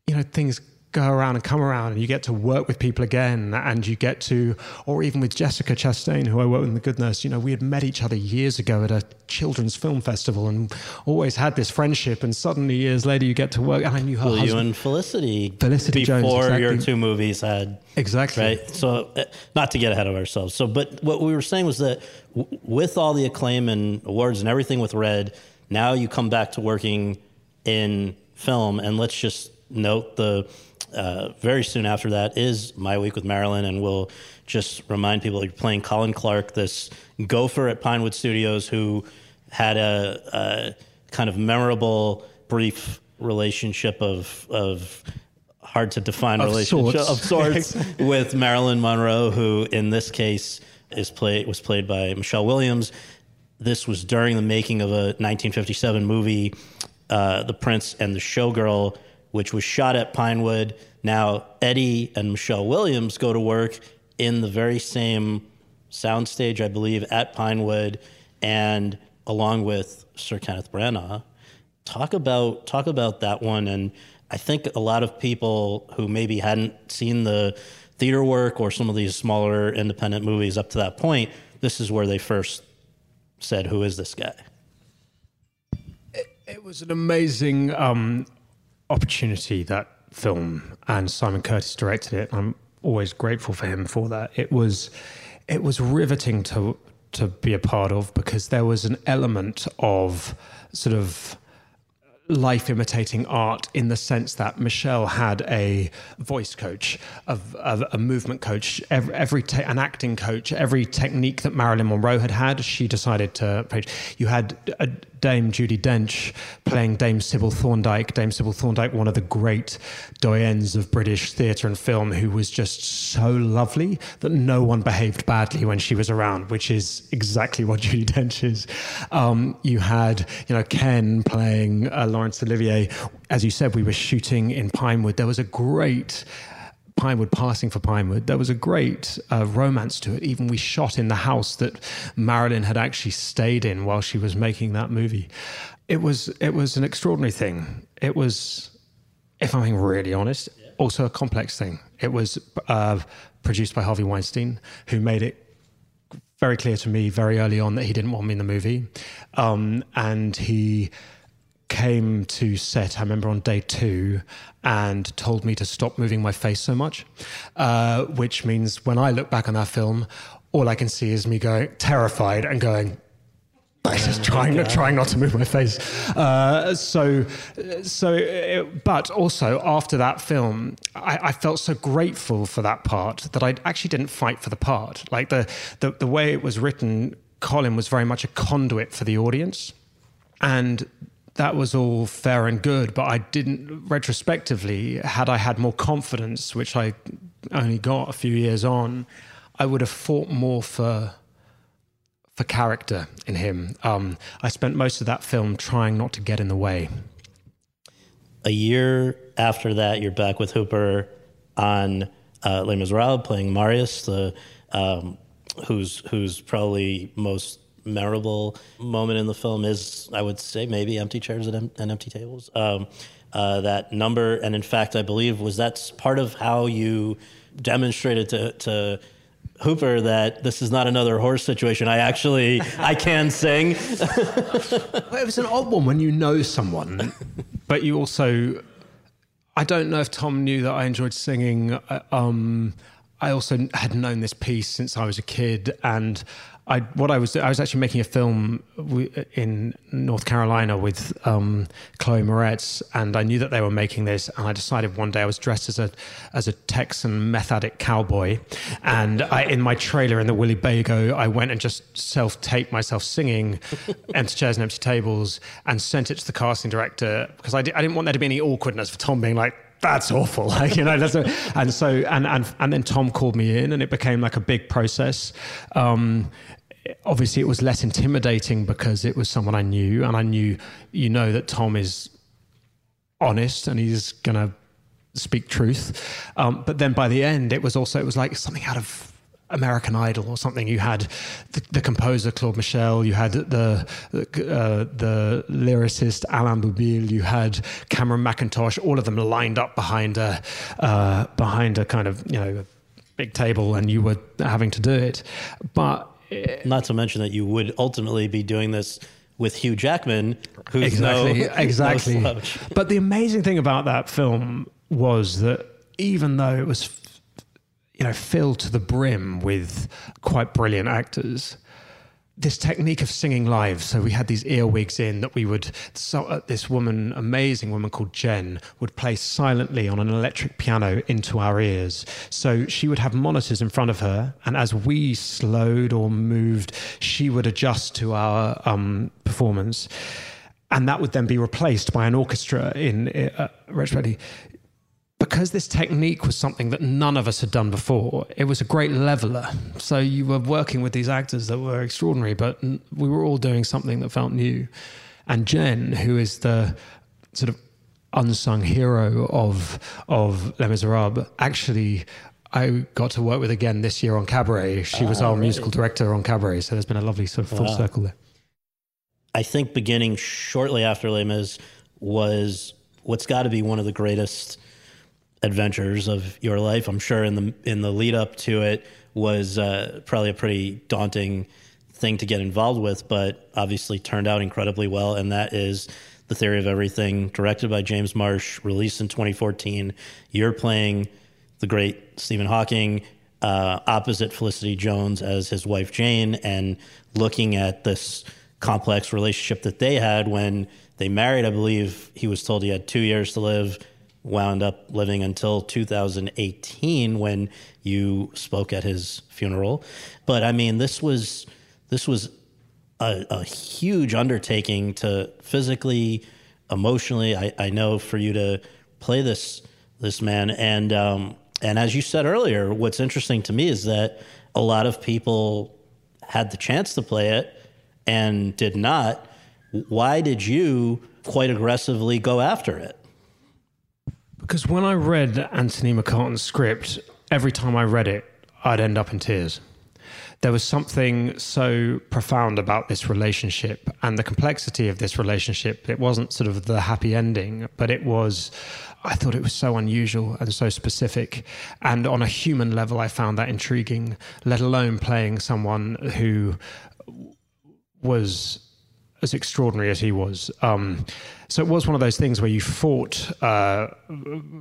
you know, things go around and come around and you get to work with people again and you get to or even with Jessica Chastain who I worked with in The Good Nurse you know we had met each other years ago at a children's film festival and always had this friendship and suddenly years later you get to work and I knew her well, husband. you and Felicity Felicity before Jones, exactly. your two movies had exactly right so uh, not to get ahead of ourselves so but what we were saying was that w- with all the acclaim and awards and everything with Red now you come back to working in film and let's just note the uh, very soon after that is My Week with Marilyn, and we'll just remind people you're playing Colin Clark, this gopher at Pinewood Studios who had a, a kind of memorable, brief relationship of of hard to define of relationship sorts. of sorts <laughs> with Marilyn Monroe, who in this case is played was played by Michelle Williams. This was during the making of a 1957 movie, uh, The Prince and the Showgirl which was shot at Pinewood. Now, Eddie and Michelle Williams go to work in the very same soundstage, I believe, at Pinewood, and along with Sir Kenneth Branagh. Talk about talk about that one, and I think a lot of people who maybe hadn't seen the theater work or some of these smaller independent movies up to that point, this is where they first said, "Who is this guy?" It, it was an amazing um, opportunity that film, mm. and Simon Curtis directed it. I'm always grateful for him for that. It was it was riveting to to be a part of because there was an element of sort of life imitating art in the sense that Michelle had a voice coach, a, a, a movement coach, every, every te- an acting coach, every technique that Marilyn Monroe had had, she decided to. You had a Dame Judi Dench playing Dame Sybil Thorndike. Dame Sybil Thorndike, one of the great doyens of British theatre and film, who was just so lovely that no one behaved badly when she was around, which is exactly what <laughs> Judi Dench is. Um, you had, you know, Ken playing uh, Laurence Olivier. As you said, we were shooting in Pinewood. There was a great Pinewood passing for Pinewood, there was a great uh, romance to it. Even we shot in the house that Marilyn had actually stayed in while she was making that movie. It was it was an extraordinary thing. It was, if I'm being really honest, also a complex thing. It was uh, produced by Harvey Weinstein, who made it very clear to me very early on that he didn't want me in the movie, um, and he came to set, I remember on day two, and told me to stop moving my face so much, uh, which means when I look back on that film, all I can see is me going terrified and going, I just trying, trying not to move my face. Uh, so, so, it, but also after that film, I, I, felt so grateful for that part that I actually didn't fight for the part. Like the, the, the way it was written, Colin was very much a conduit for the audience. And that was all fair and good, but I didn't retrospectively, had I had more confidence, which I only got a few years on, I would have fought more for for character in him. Um, I spent most of that film trying not to get in the way. A year after that, you're back with Hooper on uh, Les Miserables, playing Marius, the um, who's who's probably most memorable moment in the film is, I would say, maybe empty chairs and, empty tables. Um, uh, that number, and in fact, I believe was that's part of how you demonstrated to, to Hooper that this is not another horse situation. I actually I can sing. <laughs> well, it was an odd one when you know someone, but you also. I don't know if Tom knew that I enjoyed singing. Uh, um, I also had known this piece since I was a kid, and I what I was I was actually making a film in North Carolina with um, Chloe Moretz, and I knew that they were making this, and I decided one day I was dressed as a as a Texan meth addict cowboy, and I, in my trailer in the Winnebago, I went and just self taped myself singing <laughs> "Empty Chairs and Empty Tables" and sent it to the casting director because I, di- I didn't want there to be any awkwardness for Tom being like that's awful. <laughs> Like, you know, that's a, and so, and, and, and then Tom called me in and it became like a big process. Um, obviously it was less intimidating because it was someone I knew, and I knew, you know, that Tom is honest and he's gonna speak truth. Um, but then by the end, it was also it was like something out of American Idol or something. You had the, the composer Claude Michel, you had the uh, the lyricist Alain Boublil, you had Cameron Mackintosh, all of them lined up behind a uh, behind a kind of you know big table, and you were having to do it. But not to mention that you would ultimately be doing this with Hugh Jackman, who's exactly, no, exactly. <laughs> No but the amazing thing about that film was that even though it was, you know, filled to the brim with quite brilliant actors, this technique of singing live. So we had these earwigs in that we would. So, uh, this woman, amazing woman called Jen, would play silently on an electric piano into our ears. So she would have monitors in front of her, and as we slowed or moved, she would adjust to our um, performance. And that would then be replaced by an orchestra in uh, retrospectively because this technique was something that none of us had done before, it was a great leveler. So you were working with these actors that were extraordinary, but we were all doing something that felt new. And Jen, who is the sort of unsung hero of of Les Miserables, actually I got to work with again this year on Cabaret. She was our ah, musical director on Cabaret, so there's been a lovely sort of full wow. circle there. I think beginning shortly after Les Mis was what's got to be one of the greatest adventures of your life. I'm sure in the in the lead up to it was uh, probably a pretty daunting thing to get involved with, but obviously turned out incredibly well. And that is the theory of everything, directed by James Marsh, released in 2014. You're playing the great Stephen Hawking uh, opposite Felicity Jones as his wife Jane, and looking at this complex relationship that they had when they married. I believe he was told he had two years to live, wound up living until 2018 when you spoke at his funeral. But I mean, this was this was a, a huge undertaking to physically, emotionally. I, I know for you to play this this man and um, and as you said earlier, what's interesting to me is that a lot of people had the chance to play it and did not. Why did you quite aggressively go after it? Because when I read Anthony McCarten's script, every time I read it, I'd end up in tears. There was something so profound about this relationship and the complexity of this relationship. It wasn't sort of the happy ending, but it was I thought it was so unusual and so specific. And on a human level, I found that intriguing, let alone playing someone who was as extraordinary as he was. Um, so it was one of those things where you fought uh,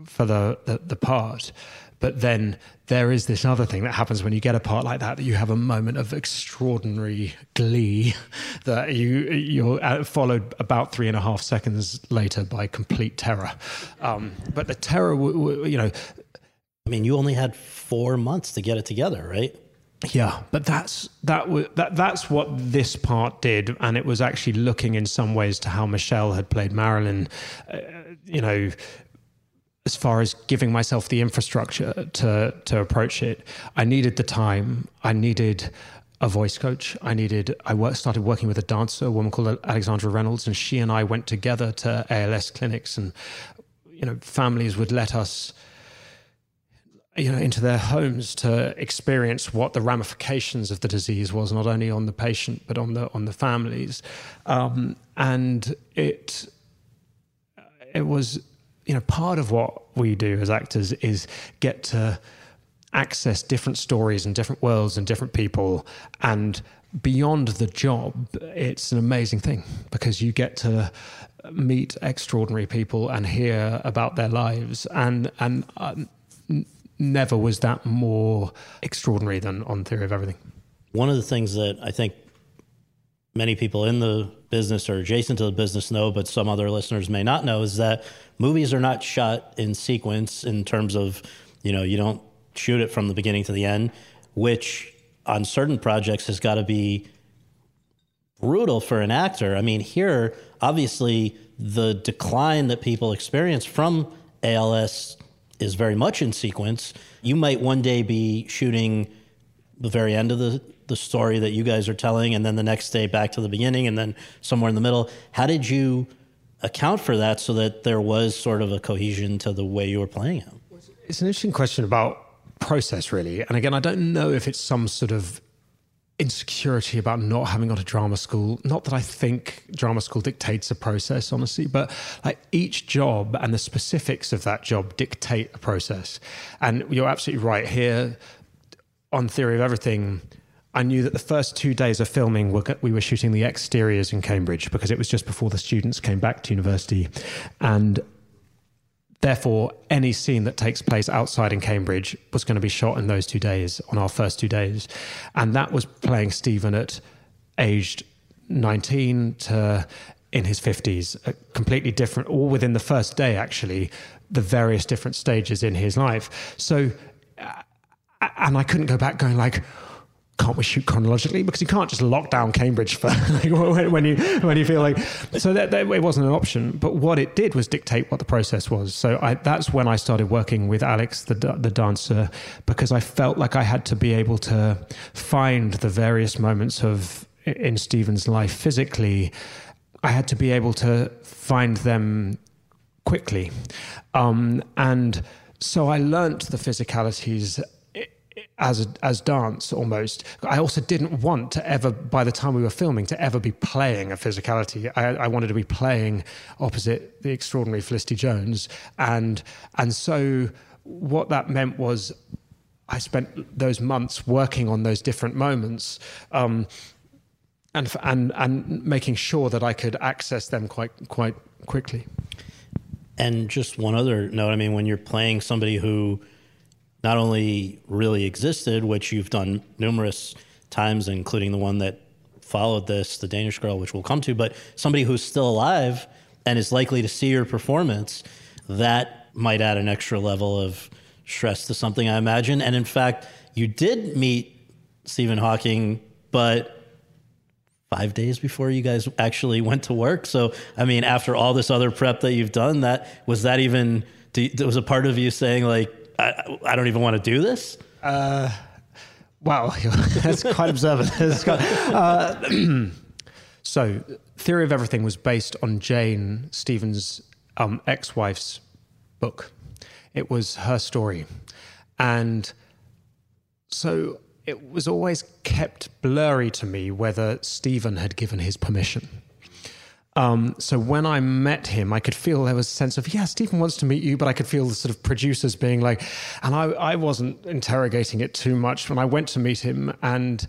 for the, the, the part, but then there is this other thing that happens when you get a part like that that you have a moment of extraordinary glee <laughs> that you you're uh, followed about three and a half seconds later by complete terror. Um, but the terror, you know, I mean, you only had four months to get it together, right? Yeah, but that's that that that's what this part did, and it was actually looking in some ways to how Michelle had played Marilyn. Uh, you know, as far as giving myself the infrastructure to to approach it, I needed the time. I needed a voice coach. I needed. I work, started working with a dancer, a woman called Alexandra Reynolds, and she and I went together to ALS clinics, and you know, families would let us. You know, into their homes to experience what the ramifications of the disease was, not only on the patient but on the on the families, um, and it it was you know, part of what we do as actors is get to access different stories and different worlds and different people. And beyond the job it's an amazing thing because you get to meet extraordinary people and hear about their lives. And and n- never was that more extraordinary than on theory of everything one of the things that i think many people in the business or adjacent to the business know, but some other listeners may not know, is that movies are not shot in sequence in terms of, you know, you don't shoot it from the beginning to the end, which on certain projects has got to be brutal for an actor. I mean, here, obviously, the decline that people experience from ALS is very much in sequence. You might one day be shooting the very end of the the story that you guys are telling, and then the next day back to the beginning, and then somewhere in the middle. How did you account for that so that there was sort of a cohesion to the way you were playing it? It's an interesting question about process, really. And again, I don't know if it's some sort of insecurity about not having gone to drama school. Not that I think drama school dictates a process, honestly, but like each job and the specifics of that job dictate a process. And you're absolutely right here on Theory of Everything I knew that the first two days of filming, we were shooting the exteriors in Cambridge because it was just before the students came back to university. And therefore, any scene that takes place outside in Cambridge was going to be shot in those two days, on our first two days. And that was playing Stephen at aged 19 to in his 50s, completely different, all within the first day, actually, the various different stages in his life. So, and I couldn't go back going like, can't we shoot chronologically? Because you can't just lock down Cambridge for <laughs> like, when you when you feel like so that, that, it wasn't an option. But what it did was dictate what the process was. So I, that's when I started working with Alex, the the dancer, because I felt like I had to be able to find the various moments of in Stephen's life physically. I had to be able to find them quickly, um, and so I learnt the physicalities as as dance almost. I also didn't want to ever, by the time we were filming, to ever be playing a physicality. I, I wanted to be playing opposite the extraordinary Felicity Jones, and and so what that meant was I spent those months working on those different moments. Um, and, and and making sure that I could access them quite quite quickly. And just one other note, I mean, when you're playing somebody who not only really existed, which you've done numerous times, including the one that followed this, the Danish Girl, which we'll come to, but somebody who's still alive and is likely to see your performance, that might add an extra level of stress to something, I imagine. And in fact, you did meet Stephen Hawking, but five days before you guys actually went to work. So, I mean, after all this other prep that you've done, that was that even, was a part of you saying like, I, I don't even want to do this? Uh, wow, <laughs> that's quite observant. <laughs> uh, <clears throat> so, Theory of Everything was based on Jane Stephen's um, ex-wife's book. It was her story, and so it was always kept blurry to me whether Stephen had given his permission. Um, so when I met him, I could feel there was a sense of, yeah, Stephen wants to meet you, but I could feel the sort of producers being like, and I, I wasn't interrogating it too much when I went to meet him. And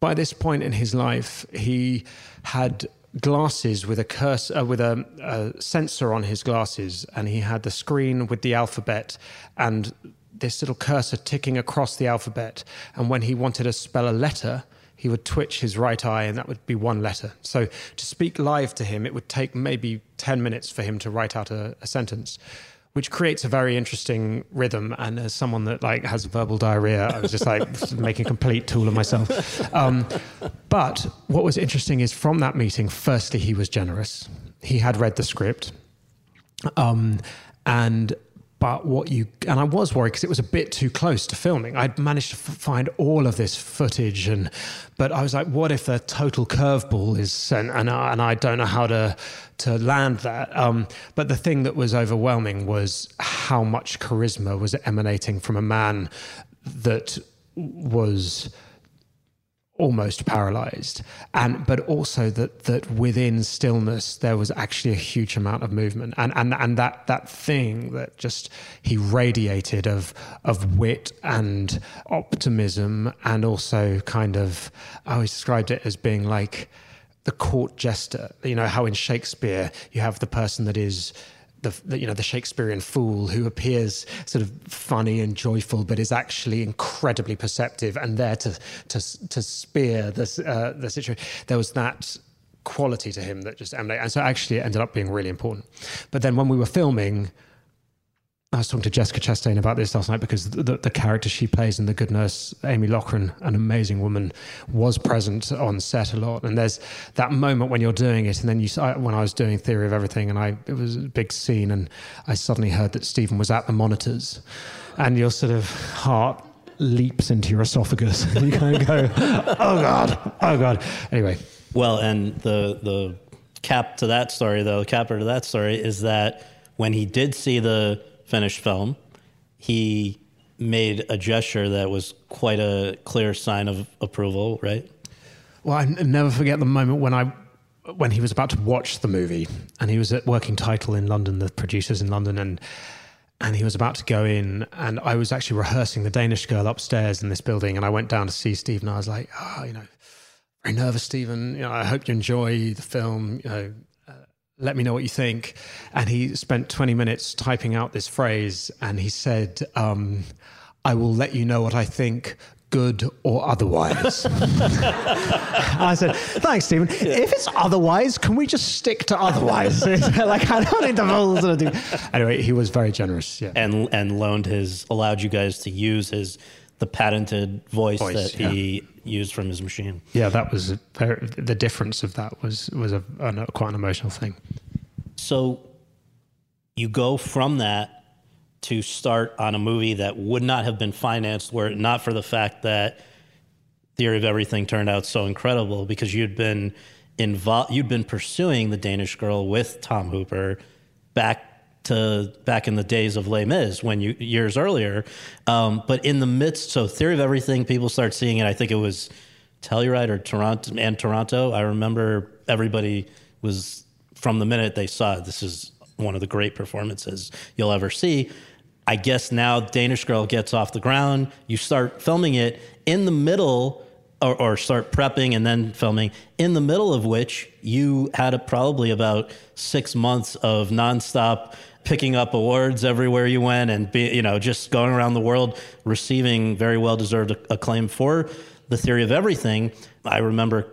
by this point in his life, he had glasses with a cursor, uh, with a, a sensor on his glasses, and he had the screen with the alphabet and this little cursor ticking across the alphabet. And when he wanted to spell a letter, he would twitch his right eye, and that would be one letter. So to speak live to him, it would take maybe 10 minutes for him to write out a, a sentence. Which creates a very interesting rhythm, and as someone that like has verbal diarrhea, I was just like <laughs> making a complete tool of myself. Um, but what was interesting is from that meeting, firstly, he was generous. He had read the script, um, and what you and I was worried because it was a bit too close to filming. I'd managed to f- find all of this footage, and but I was like, what if the total curveball is sent, and I, and I don't know how to to land that. Um, but the thing that was overwhelming was how much charisma was emanating from a man that was almost paralyzed. And but also that that within stillness there was actually a huge amount of movement. And and and that that thing that just he radiated of of wit and optimism and also kind of I always described it as being like the court jester. You know how in Shakespeare you have the person that is the, the, you know the Shakespearean fool who appears sort of funny and joyful, but is actually incredibly perceptive and there to to to spear this uh, the situation. There was that quality to him that just emanated, and so actually it ended up being really important. But then when we were filming, I was talking to Jessica Chastain about this last night because the, the, character she plays in The Good Nurse, Amy Loughren, an amazing woman, was present on set a lot. And there's that moment when you're doing it, and then you, I, when I was doing Theory of Everything, and I it was a big scene, and I suddenly heard that Stephen was at the monitors, and your sort of heart leaps into your esophagus, <laughs> and you kind of go, "Oh God, oh God." Anyway, well, and the the cap to that story, though, capper to that story is that when he did see the finished film, he made a gesture that was quite a clear sign of approval, right? Well, I never forget the moment when I when he was about to watch the movie and he was at working title in London, the producers in London, and and he was about to go in and I was actually rehearsing the Danish girl upstairs in this building and I went down to see Steve and I was like, oh, you know, very nervous, Stephen. You know, I hope you enjoy the film. You know, let me know what you think. And he spent 20 minutes typing out this phrase and he said, um, I will let you know what I think, good or otherwise. <laughs> I said, thanks, Stephen. Yeah. If it's otherwise, can we just stick to otherwise? <laughs> <laughs> like, I don't need the. Do. Anyway, he was very generous. Yeah. And, and loaned his, allowed you guys to use his, the patented voice, voice that yeah. he used from his machine. Yeah, that was very, the difference of that was was a, a, quite an emotional thing. So you go from that to start on a movie that would not have been financed were it not for the fact that Theory of Everything turned out so incredible because you'd been involved, you'd been pursuing the Danish Girl with Tom Hooper back to back in the days of Les Mis when you years earlier. Um, but in the midst, so Theory of Everything, people start seeing it. I think it was Telluride or Toronto and Toronto. I remember everybody was from the minute they saw it, this is one of the great performances you'll ever see. I guess now Danish Girl gets off the ground. You start filming it in the middle or, or, start prepping and then filming, in the middle of which you had a, probably about six months of nonstop picking up awards everywhere you went and be, you know, just going around the world receiving very well deserved acclaim for the theory of everything. I remember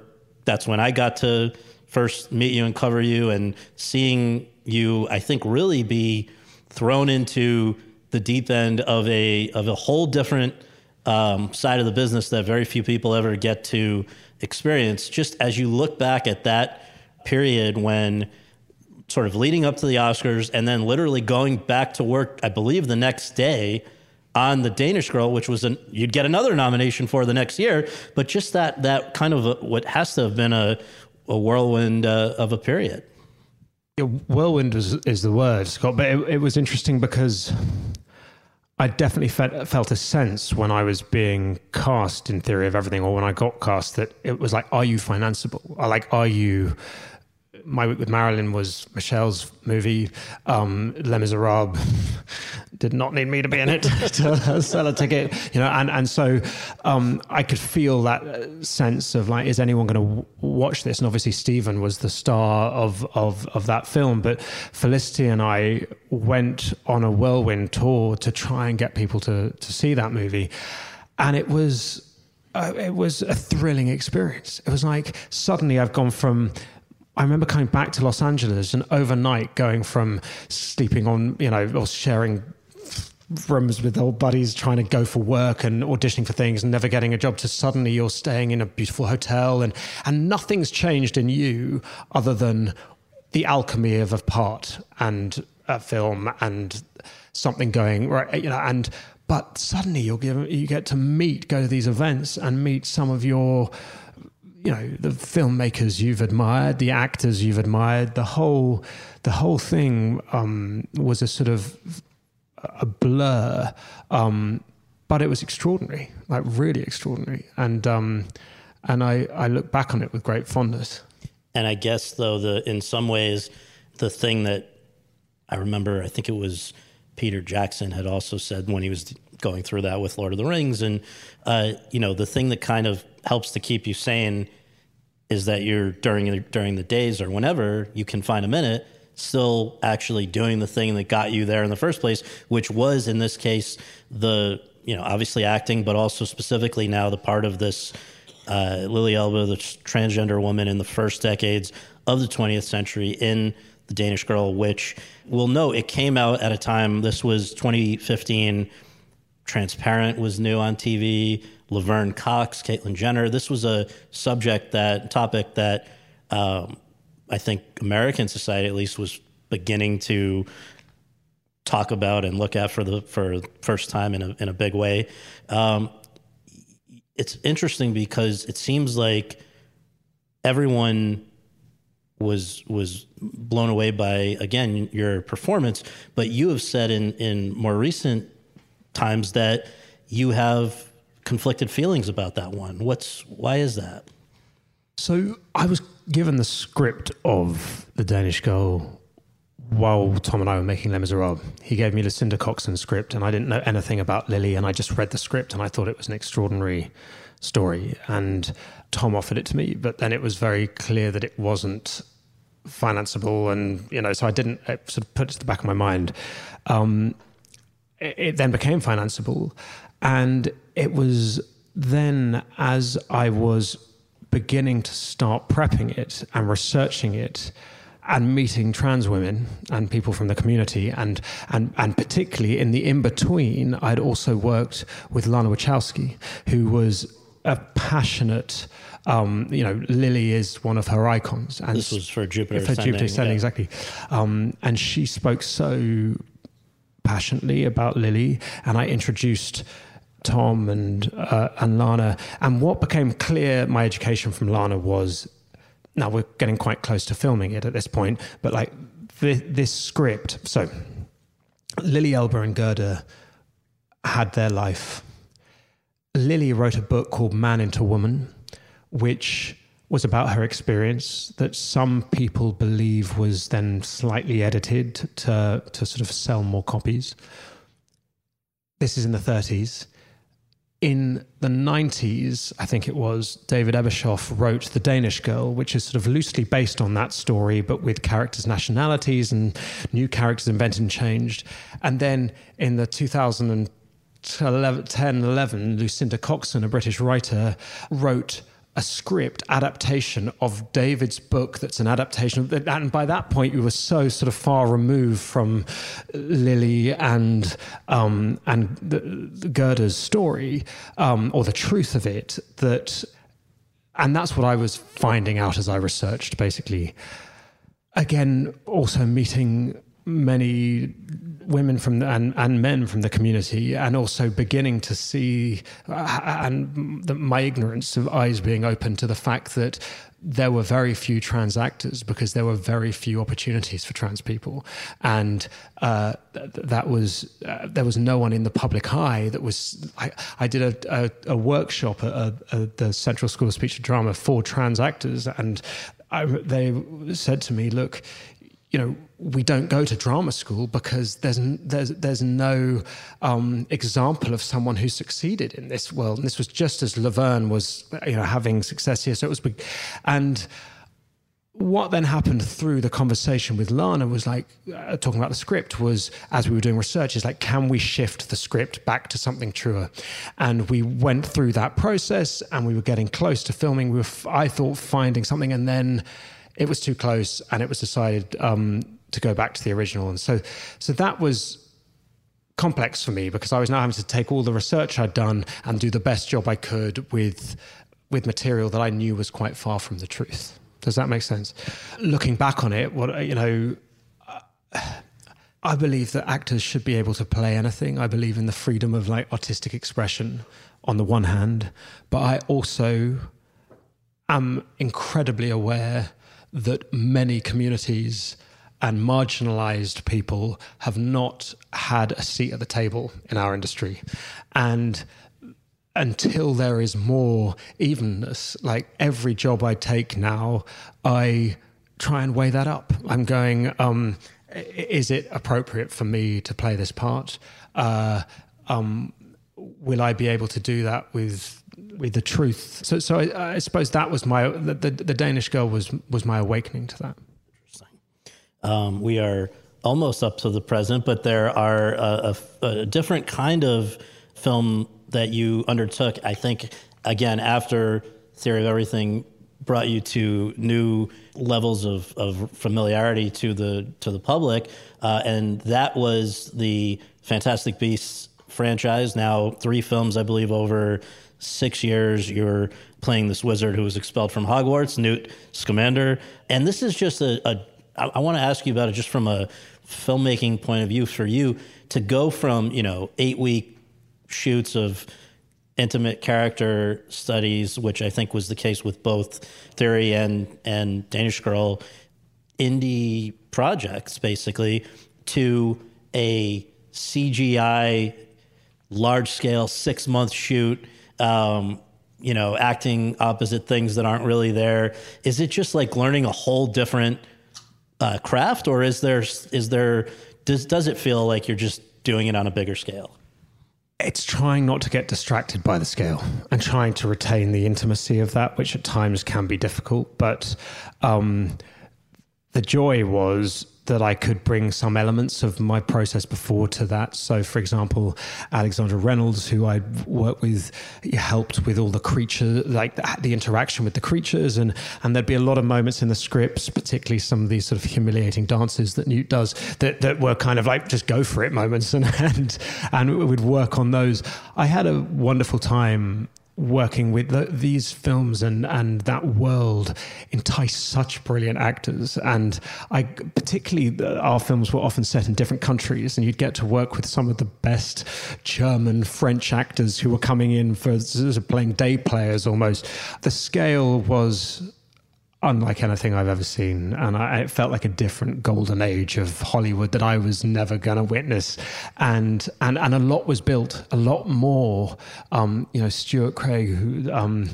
that's when I got to first meet you and cover you and seeing you, I think, really be thrown into the deep end of a of a whole different um, side of the business that very few people ever get to experience. Just as you look back at that period when sort of leading up to the Oscars and then literally going back to work, I believe the next day on the Danish Girl, which was an, you'd get another nomination for the next year. But just that that kind of a, what has to have been a, a whirlwind uh, of a period. Yeah, whirlwind is, is the word, Scott. But it, it was interesting because I definitely felt, a sense when I was being cast in Theory of Everything, or when I got cast, that it was like, are you financeable? Like, are you my week with Marilyn was Michelle's movie. Um, Les Miserables <laughs> did not need me to be in it <laughs> to sell a ticket, you know. And and so um, I could feel that sense of like, is anyone going to w- watch this? And obviously, Stephen was the star of of of that film. But Felicity and I went on a whirlwind tour to try and get people to to see that movie, and it was. Uh, it was a thrilling experience. It was like suddenly I've gone from I remember coming back to Los Angeles and overnight going from sleeping on, you know, or sharing rooms with old buddies trying to go for work and auditioning for things and never getting a job to suddenly you're staying in a beautiful hotel and and nothing's changed in you other than the alchemy of a part and a film and something going right you know and but suddenly you're given you get to meet go to these events and meet some of your you know the filmmakers you've admired, the actors you've admired, the whole the whole thing um, was a sort of a blur, um, but it was extraordinary, like really extraordinary, and um, and I I look back on it with great fondness. And I guess though the in some ways the thing that I remember, I think it was Peter Jackson had also said when he was going through that with Lord of the Rings, and uh, you know the thing that kind of helps to keep you sane is that you're during during the days or whenever you can find a minute still actually doing the thing that got you there in the first place which was in this case the you know obviously acting but also specifically now the part of this uh, Lili Elbe the transgender woman in the first decades of the 20th century in the Danish Girl which we'll note it came out at a time this was 2015 Transparent was new on TV Laverne Cox, Caitlyn Jenner. This was a subject that topic that um, I think American society at least was beginning to talk about and look at for the for first time in a in a big way. Um, it's interesting because it seems like everyone was was blown away by again your performance, but you have said in in more recent times that you have conflicted feelings about that one. What's why is that? So I was given the script of the Danish Girl while Tom and I were making Les Miserables. He gave me Lucinda Coxon's script, and I didn't know anything about Lili, and I just read the script, and I thought it was an extraordinary story. And Tom offered it to me, but then it was very clear that it wasn't financeable, and you know, so I didn't sort of put it to the back of my mind. Um, it, it then became financeable, and it was then as I was beginning to start prepping it and researching it and meeting trans women and people from the community and and and particularly in the in between I'd also worked with Lana Wachowski who was a passionate um, you know, Lili is one of her icons. And this was for Jupiter for Jupiter Ascending, yeah. exactly. Um, and she spoke so passionately about Lili, and I introduced Tom and uh, and Lana. And what became clear, my education from Lana was, now we're getting quite close to filming it at this point, but like this, this script. So Lili Elbe and Gerda had their life. Lili wrote a book called Man into Woman, which was about her experience that some people believe was then slightly edited to, to sort of sell more copies. This is in the 30s in the 90s, I think it was, David Ebershoff wrote The Danish Girl, which is sort of loosely based on that story, but with characters' nationalities and new characters invented and changed. And then in the 2010 11, Lucinda Coxon, a British writer, wrote a script adaptation of David's book that's an adaptation of and by that point we were so sort of far removed from Lili and um, and the, the Gerda's story um, or the truth of it that and that's what I was finding out as I researched basically. Again also meeting many women from the, and and men from the community, and also beginning to see uh, and the, my ignorance of eyes being open to the fact that there were very few trans actors because there were very few opportunities for trans people, and uh, th- that was uh, there was no one in the public eye that was. I, I did a, a, a workshop at, at, the Central School of Speech and Drama for trans actors, and I, they said to me, "Look, you know, we don't go to drama school because there's there's there's no um, example of someone who succeeded in this world. And this was just as Laverne was, you know, having success here. So it was and what then happened through the conversation with Lana was like uh, talking about the script was as we were doing research is like can we shift the script back to something truer and we went through that process and we were getting close to filming we were I thought finding something and then it was too close, and it was decided um, to go back to the original. And so, so that was complex for me because I was now having to take all the research I'd done and do the best job I could with with material that I knew was quite far from the truth. Does that make sense? Looking back on it, what you know. I believe that actors should be able to play anything. I believe in the freedom of like artistic expression on the one hand, but I also am incredibly aware that many communities and marginalized people have not had a seat at the table in our industry. And until there is more evenness, like every job I take now, I try and weigh that up. I'm going, um, is it appropriate for me to play this part? Uh, um, will I be able to do that with with the truth. So, so I, I suppose that was my the, the, the, Danish girl was was my awakening to that. Interesting. Um, we are almost up to the present, but there are a, a, a, different kind of film that you undertook. I think again after Theory of Everything brought you to new levels of, of familiarity to the to the public, uh, and that was the Fantastic Beasts franchise. Now three films, I believe, over six years. You're playing this wizard who was expelled from Hogwarts, Newt Scamander. And this is just a, a I, I want to ask you about it just from a filmmaking point of view for you to go from, you know, eight week shoots of intimate character studies, which I think was the case with both Theory and, and Danish Girl indie projects, basically, to a CGI large scale six month shoot um, you know, acting opposite things that aren't really there? Is it just like learning a whole different uh, craft, or is there is there does does it feel like you're just doing it on a bigger scale? It's trying not to get distracted by the scale and trying to retain the intimacy of that, which at times can be difficult. But um, the joy was that I could bring some elements of my process before to that. So, for example, Alexandra Reynolds, who I worked with, helped with all the creature, like the, interaction with the creatures, and and there'd be a lot of moments in the scripts, particularly some of these sort of humiliating dances that Newt does, that that were kind of like just go for it moments, <laughs> and and and we'd work on those. I had a wonderful time working with the, these films and and that world entice such brilliant actors. And I particularly uh, our films were often set in different countries and you'd get to work with some of the best German French actors who were coming in for playing day players almost. The scale was unlike anything I've ever seen. And I, it felt like a different golden age of Hollywood that I was never going to witness. And, and, and a lot was built, a lot more. Um, you know, Stuart Craig, who, um,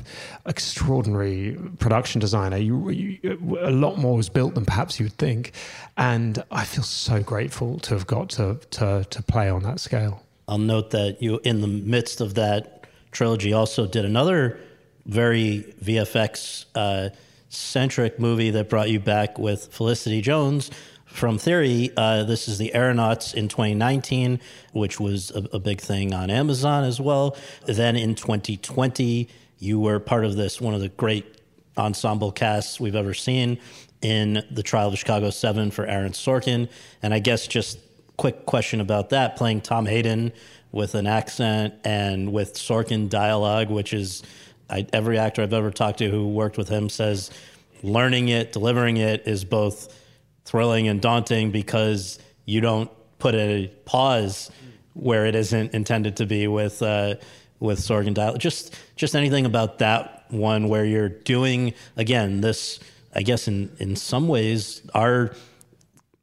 extraordinary production designer, you, you, a lot more was built than perhaps you would think. And I feel so grateful to have got to, to, to play on that scale. I'll note that you, in the midst of that trilogy, also did another very VFX uh, centric movie that brought you back with Felicity Jones from Theory. Uh, this is The Aeronauts in 2019, which was a, a big thing on Amazon as well. Then in 2020, you were part of this, one of the great ensemble casts we've ever seen in The Trial of Chicago 7 for Aaron Sorkin. And I guess just quick question about that playing Tom Hayden with an accent and with Sorkin dialogue, which is I, every actor I've ever talked to who worked with him says learning it, delivering it is both thrilling and daunting because you don't put a pause where it isn't intended to be with uh, with Sorkin dialogue. Just just anything about that one where you're doing again this. I guess in in some ways our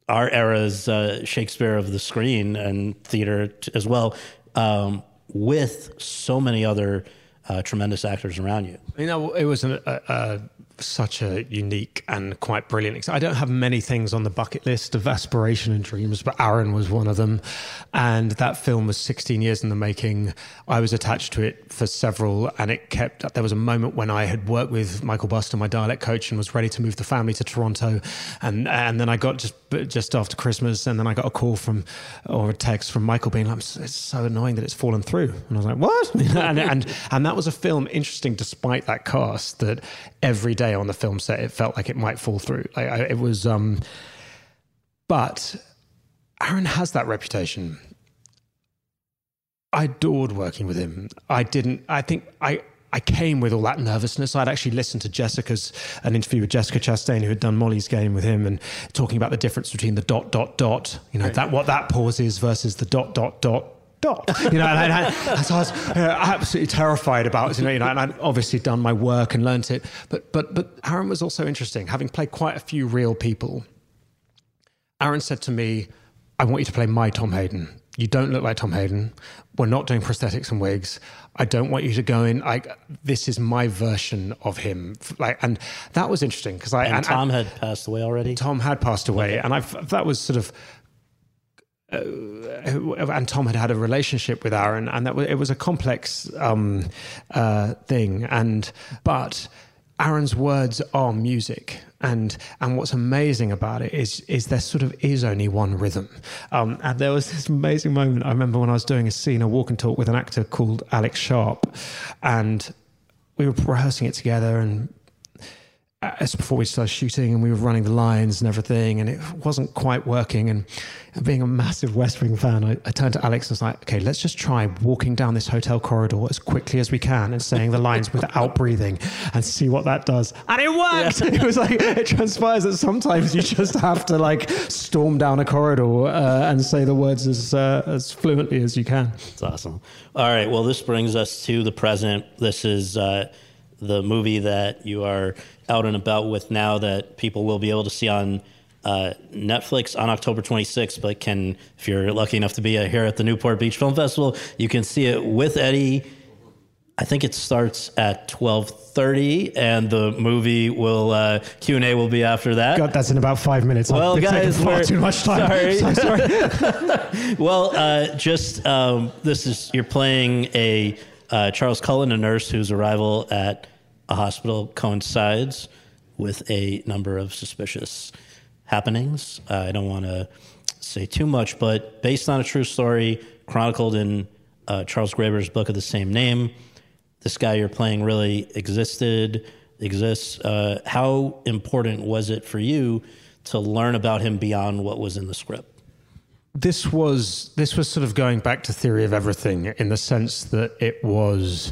our era's uh, Shakespeare of the screen and theater t- as well, um, with so many other uh, tremendous actors around you. You know, it was an, a, a, such a unique and quite brilliant. I don't have many things on the bucket list of aspiration and dreams, but Aaron was one of them. And that film was 16 years in the making. I was attached to it for several, and it kept. There was a moment when I had worked with Michael Buster, my dialect coach, and was ready to move the family to Toronto, and and then I got just just after Christmas, and then I got a call from or a text from Michael being like, "It's so annoying that it's fallen through," and I was like, "What?" <laughs> and and and that was a film interesting, despite that cast that every day on the film set it felt like it might fall through. Like I, it was, um, but Aaron has that reputation. I adored working with him. I didn't. I think I. I came with all that nervousness. I'd actually listened to Jessica's an interview with Jessica Chastain, who had done Molly's Game with him, and talking about the difference between the dot dot dot. You know right. that what that pause is versus the dot dot dot dot. <laughs> You know, and, I, and so I was uh, absolutely terrified about, you know, you know, and I'd obviously done my work and learnt it. But but but Aaron was also interesting, having played quite a few real people. Aaron said to me, "I want you to play my Tom Hayden. You don't look like Tom Hayden. We're not doing prosthetics and wigs. I don't want you to go in. Like this is my version of him. Like, and that was interesting because I and, and Tom had passed away already. Tom had passed away, okay. and I that was sort of uh, and Tom had had a relationship with Aaron, and that was, it was a complex um, uh, thing. And but Aaron's words are music, and and what's amazing about it is is there sort of is only one rhythm. Um, and there was this amazing moment. I remember when I was doing a scene, a walk and talk with an actor called Alex Sharp, and we were rehearsing it together and as before we started shooting and we were running the lines and everything and it wasn't quite working. And, and being a massive west wing fan I, I, turned to alex and was like okay let's just try walking down this hotel corridor as quickly as we can and saying the lines without breathing and see what that does. And it worked! Yeah. <laughs> it was like it transpires that sometimes you just have to like storm down a corridor uh, and say the words as uh, as fluently as you can. It's awesome. All right well this brings us to the present. This is uh, the movie that you are out and about with now that people will be able to see on uh, Netflix on October 26th, but can, if you're lucky enough to be here at the Newport Beach Film Festival, you can see it with Eddie. I think it starts at 12:30, and the movie will uh, Q and A will be after that. God, that's in about five minutes. Well, I've guys, far too much time. Sorry, so <laughs> sorry. <laughs> well, uh, just um, this is you're playing a uh, Charles Cullen, a nurse whose arrival at a hospital coincides with a number of suspicious happenings. Uh, I don't want to say too much, but based on a true story chronicled in uh, Charles Graeber's book of the same name, this guy you're playing really existed, exists. Uh, how important was it for you to learn about him beyond what was in the script? This was this was sort of going back to theory of everything in the sense that it was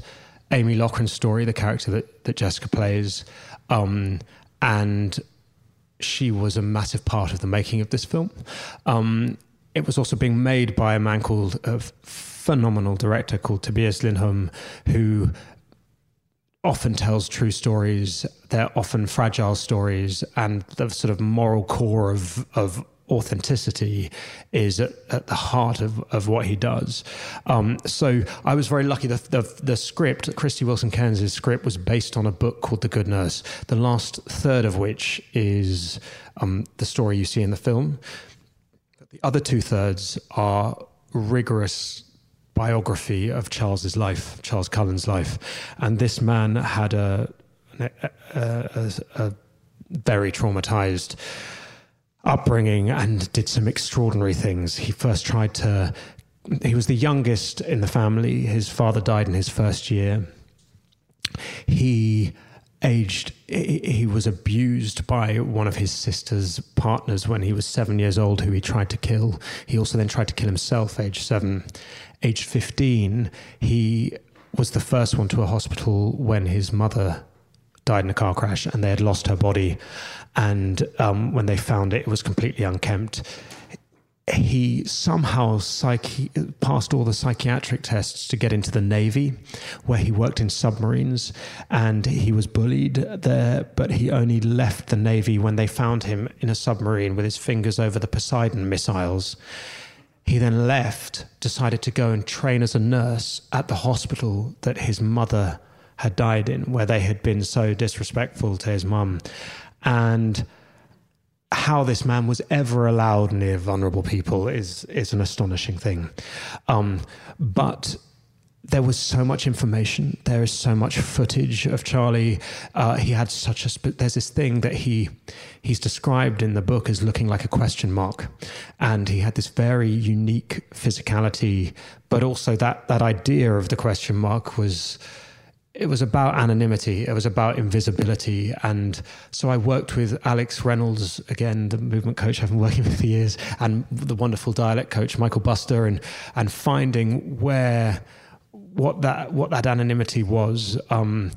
Amy Loughren's story, the character that, that Jessica plays. Um, and she was a massive part of the making of this film. Um, it was also being made by a man called a phenomenal director called Tobias Lindholm, who often tells true stories. They're often fragile stories, and the sort of moral core of of authenticity is at, at, the heart of, of what he does. Um, so I was very lucky. The, the, the script, Krysty Wilson-Cairns' script, was based on a book called The Good Nurse, the last third of which is um, the story you see in the film. The other two thirds are rigorous biography of Charles's life, Charles Cullen's life, and this man had a a, a, a very traumatized upbringing and did some extraordinary things. He first tried to. He was the youngest in the family. His father died in his first year. He aged he was abused by one of his sister's partners when he was seven years old who he tried to kill he also then tried to kill himself age seven age 15 he was the first one to a hospital when his mother died in a car crash and they had lost her body and um, when they found it it was completely unkempt he somehow passed all the psychiatric tests to get into the Navy, where he worked in submarines, and he was bullied there. But he only left the Navy when they found him in a submarine with his fingers over the Poseidon missiles. He then left, decided to go and train as a nurse at the hospital that his mother had died in, where they had been so disrespectful to his mum, and how this man was ever allowed near vulnerable people is is an astonishing thing. Um, but there was so much information. There is so much footage of Charlie. Uh, he had such a. Sp- there's this thing that he he's described in the book as looking like a question mark, and he had this very unique physicality. But also that that idea of the question mark was it was about anonymity. It was about invisibility. And so I worked with Alex Reynolds, again, the movement coach I've been working with for years, and the wonderful dialect coach Michael Buster, and and finding where what that what that anonymity was. Um,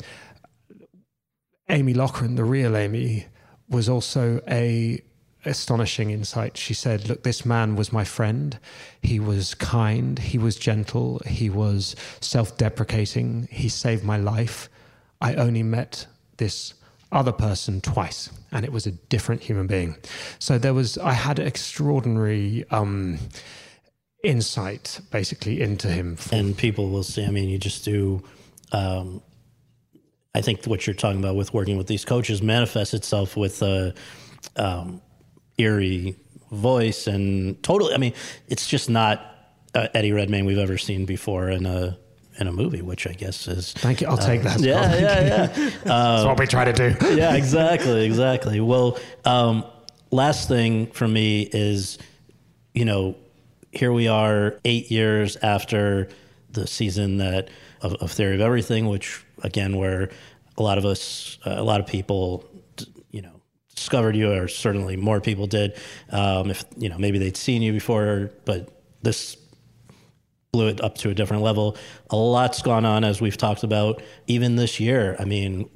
Amy Loughren, the real Amy, was also a astonishing insight. She said, Look, this man was my friend. He was kind. He was gentle. He was self deprecating. He saved my life. I only met this other person twice, and it was a different human being. So there was, I had extraordinary. Um, insight basically into him and people will see i mean you just do um, I think what you're talking about with working with these coaches manifests itself with uh, um, eerie voice and totally. I mean, it's just not uh, Eddie Redmayne we've ever seen before in a in a movie, which I guess is. Thank you. I'll uh, take that. Yeah, yeah, yeah. <laughs> That's what we try to do. <laughs> yeah, exactly, exactly. Well, um, last thing for me is, you know, here we are, eight years after the season that of, of Theory of Everything, which again, where a lot of us, uh, a lot of people discovered you, or certainly more people did. Um, if you know, maybe they'd seen you before, but this blew it up to a different level. A lot's gone on, as we've talked about, even this year. I mean,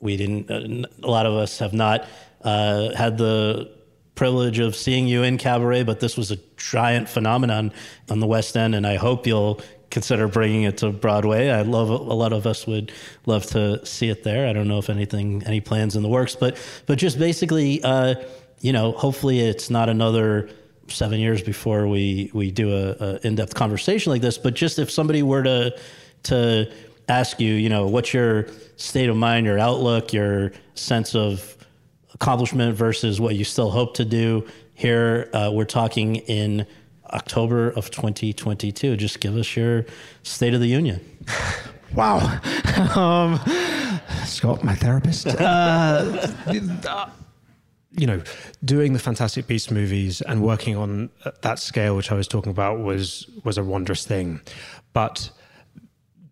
we didn't. Uh, a lot of us have not uh, had the privilege of seeing you in cabaret, but this was a giant phenomenon on the West End, and I hope you'll consider bringing it to Broadway. I love a lot of us would love to see it there. I don't know if anything, any plans in the works, but but just basically, uh, you know, hopefully it's not another seven years before we we do a, a in depth conversation like this. But just if somebody were to to ask you, you know, what's your state of mind, your outlook, your sense of accomplishment versus what you still hope to do. Here, uh, we're talking in October of 2022. Just give us your State of the Union. <laughs> Wow. <laughs> Um, Scott, my therapist. <laughs> Uh, you know, doing the Fantastic Beasts movies and working on that scale, which I was talking about, was was a wondrous thing. But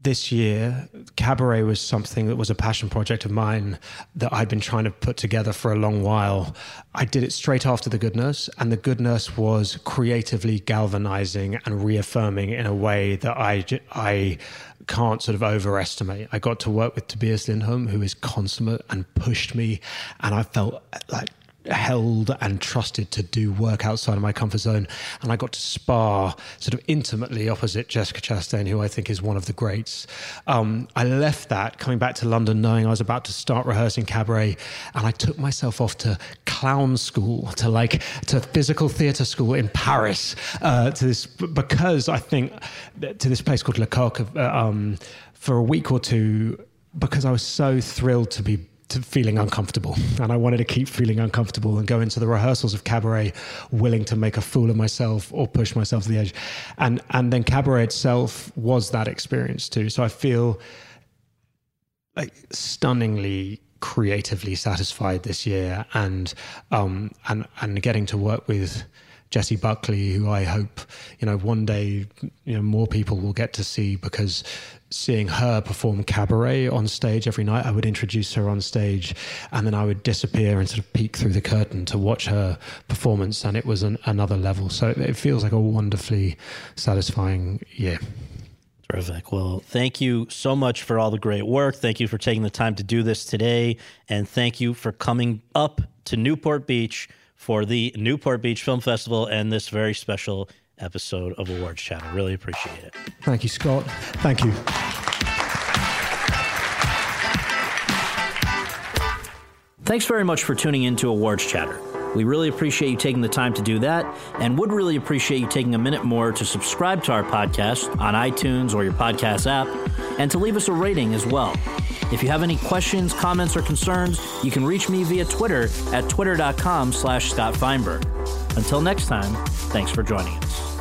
this year, Cabaret was something that was a passion project of mine that I'd been trying to put together for a long while. I did it straight after The Good Nurse, and The Good Nurse was creatively galvanizing and reaffirming in a way that I, I can't sort of overestimate. I got to work with Tobias Lindholm, who is consummate and pushed me, and I felt like held and trusted to do work outside of my comfort zone. And I got to spar sort of intimately opposite Jessica Chastain, who I think is one of the greats. Um, I left that coming back to London knowing I was about to start rehearsing cabaret. And I took myself off to clown school, to like to physical theatre school in Paris, uh, to this, because I think to this place called Lecoq uh, um, for a week or two, because I was so thrilled to be to feeling uncomfortable, and I wanted to keep feeling uncomfortable and go into the rehearsals of cabaret willing to make a fool of myself or push myself to the edge, and and then cabaret itself was that experience too. So I feel like stunningly creatively satisfied this year, and um and and getting to work with Jessie Buckley, who I hope you know one day you know more people will get to see because seeing her perform cabaret on stage every night, I would introduce her on stage, and then I would disappear and sort of peek through the curtain to watch her performance, and it was an, another level. So it feels like a wonderfully satisfying year. Terrific. Well, thank you so much for all the great work. Thank you for taking the time to do this today. And thank you for coming up to Newport Beach for the Newport Beach Film Festival and this very special episode of Awards Chatter. Really appreciate it. Thank you, Scott. Thank you. Thanks very much for tuning in to Awards Chatter. We really appreciate you taking the time to do that and would really appreciate you taking a minute more to subscribe to our podcast on iTunes or your podcast app and to leave us a rating as well. If you have any questions, comments, or concerns, you can reach me via Twitter at twitter.com slash Scott Feinberg. Until next time, thanks for joining us.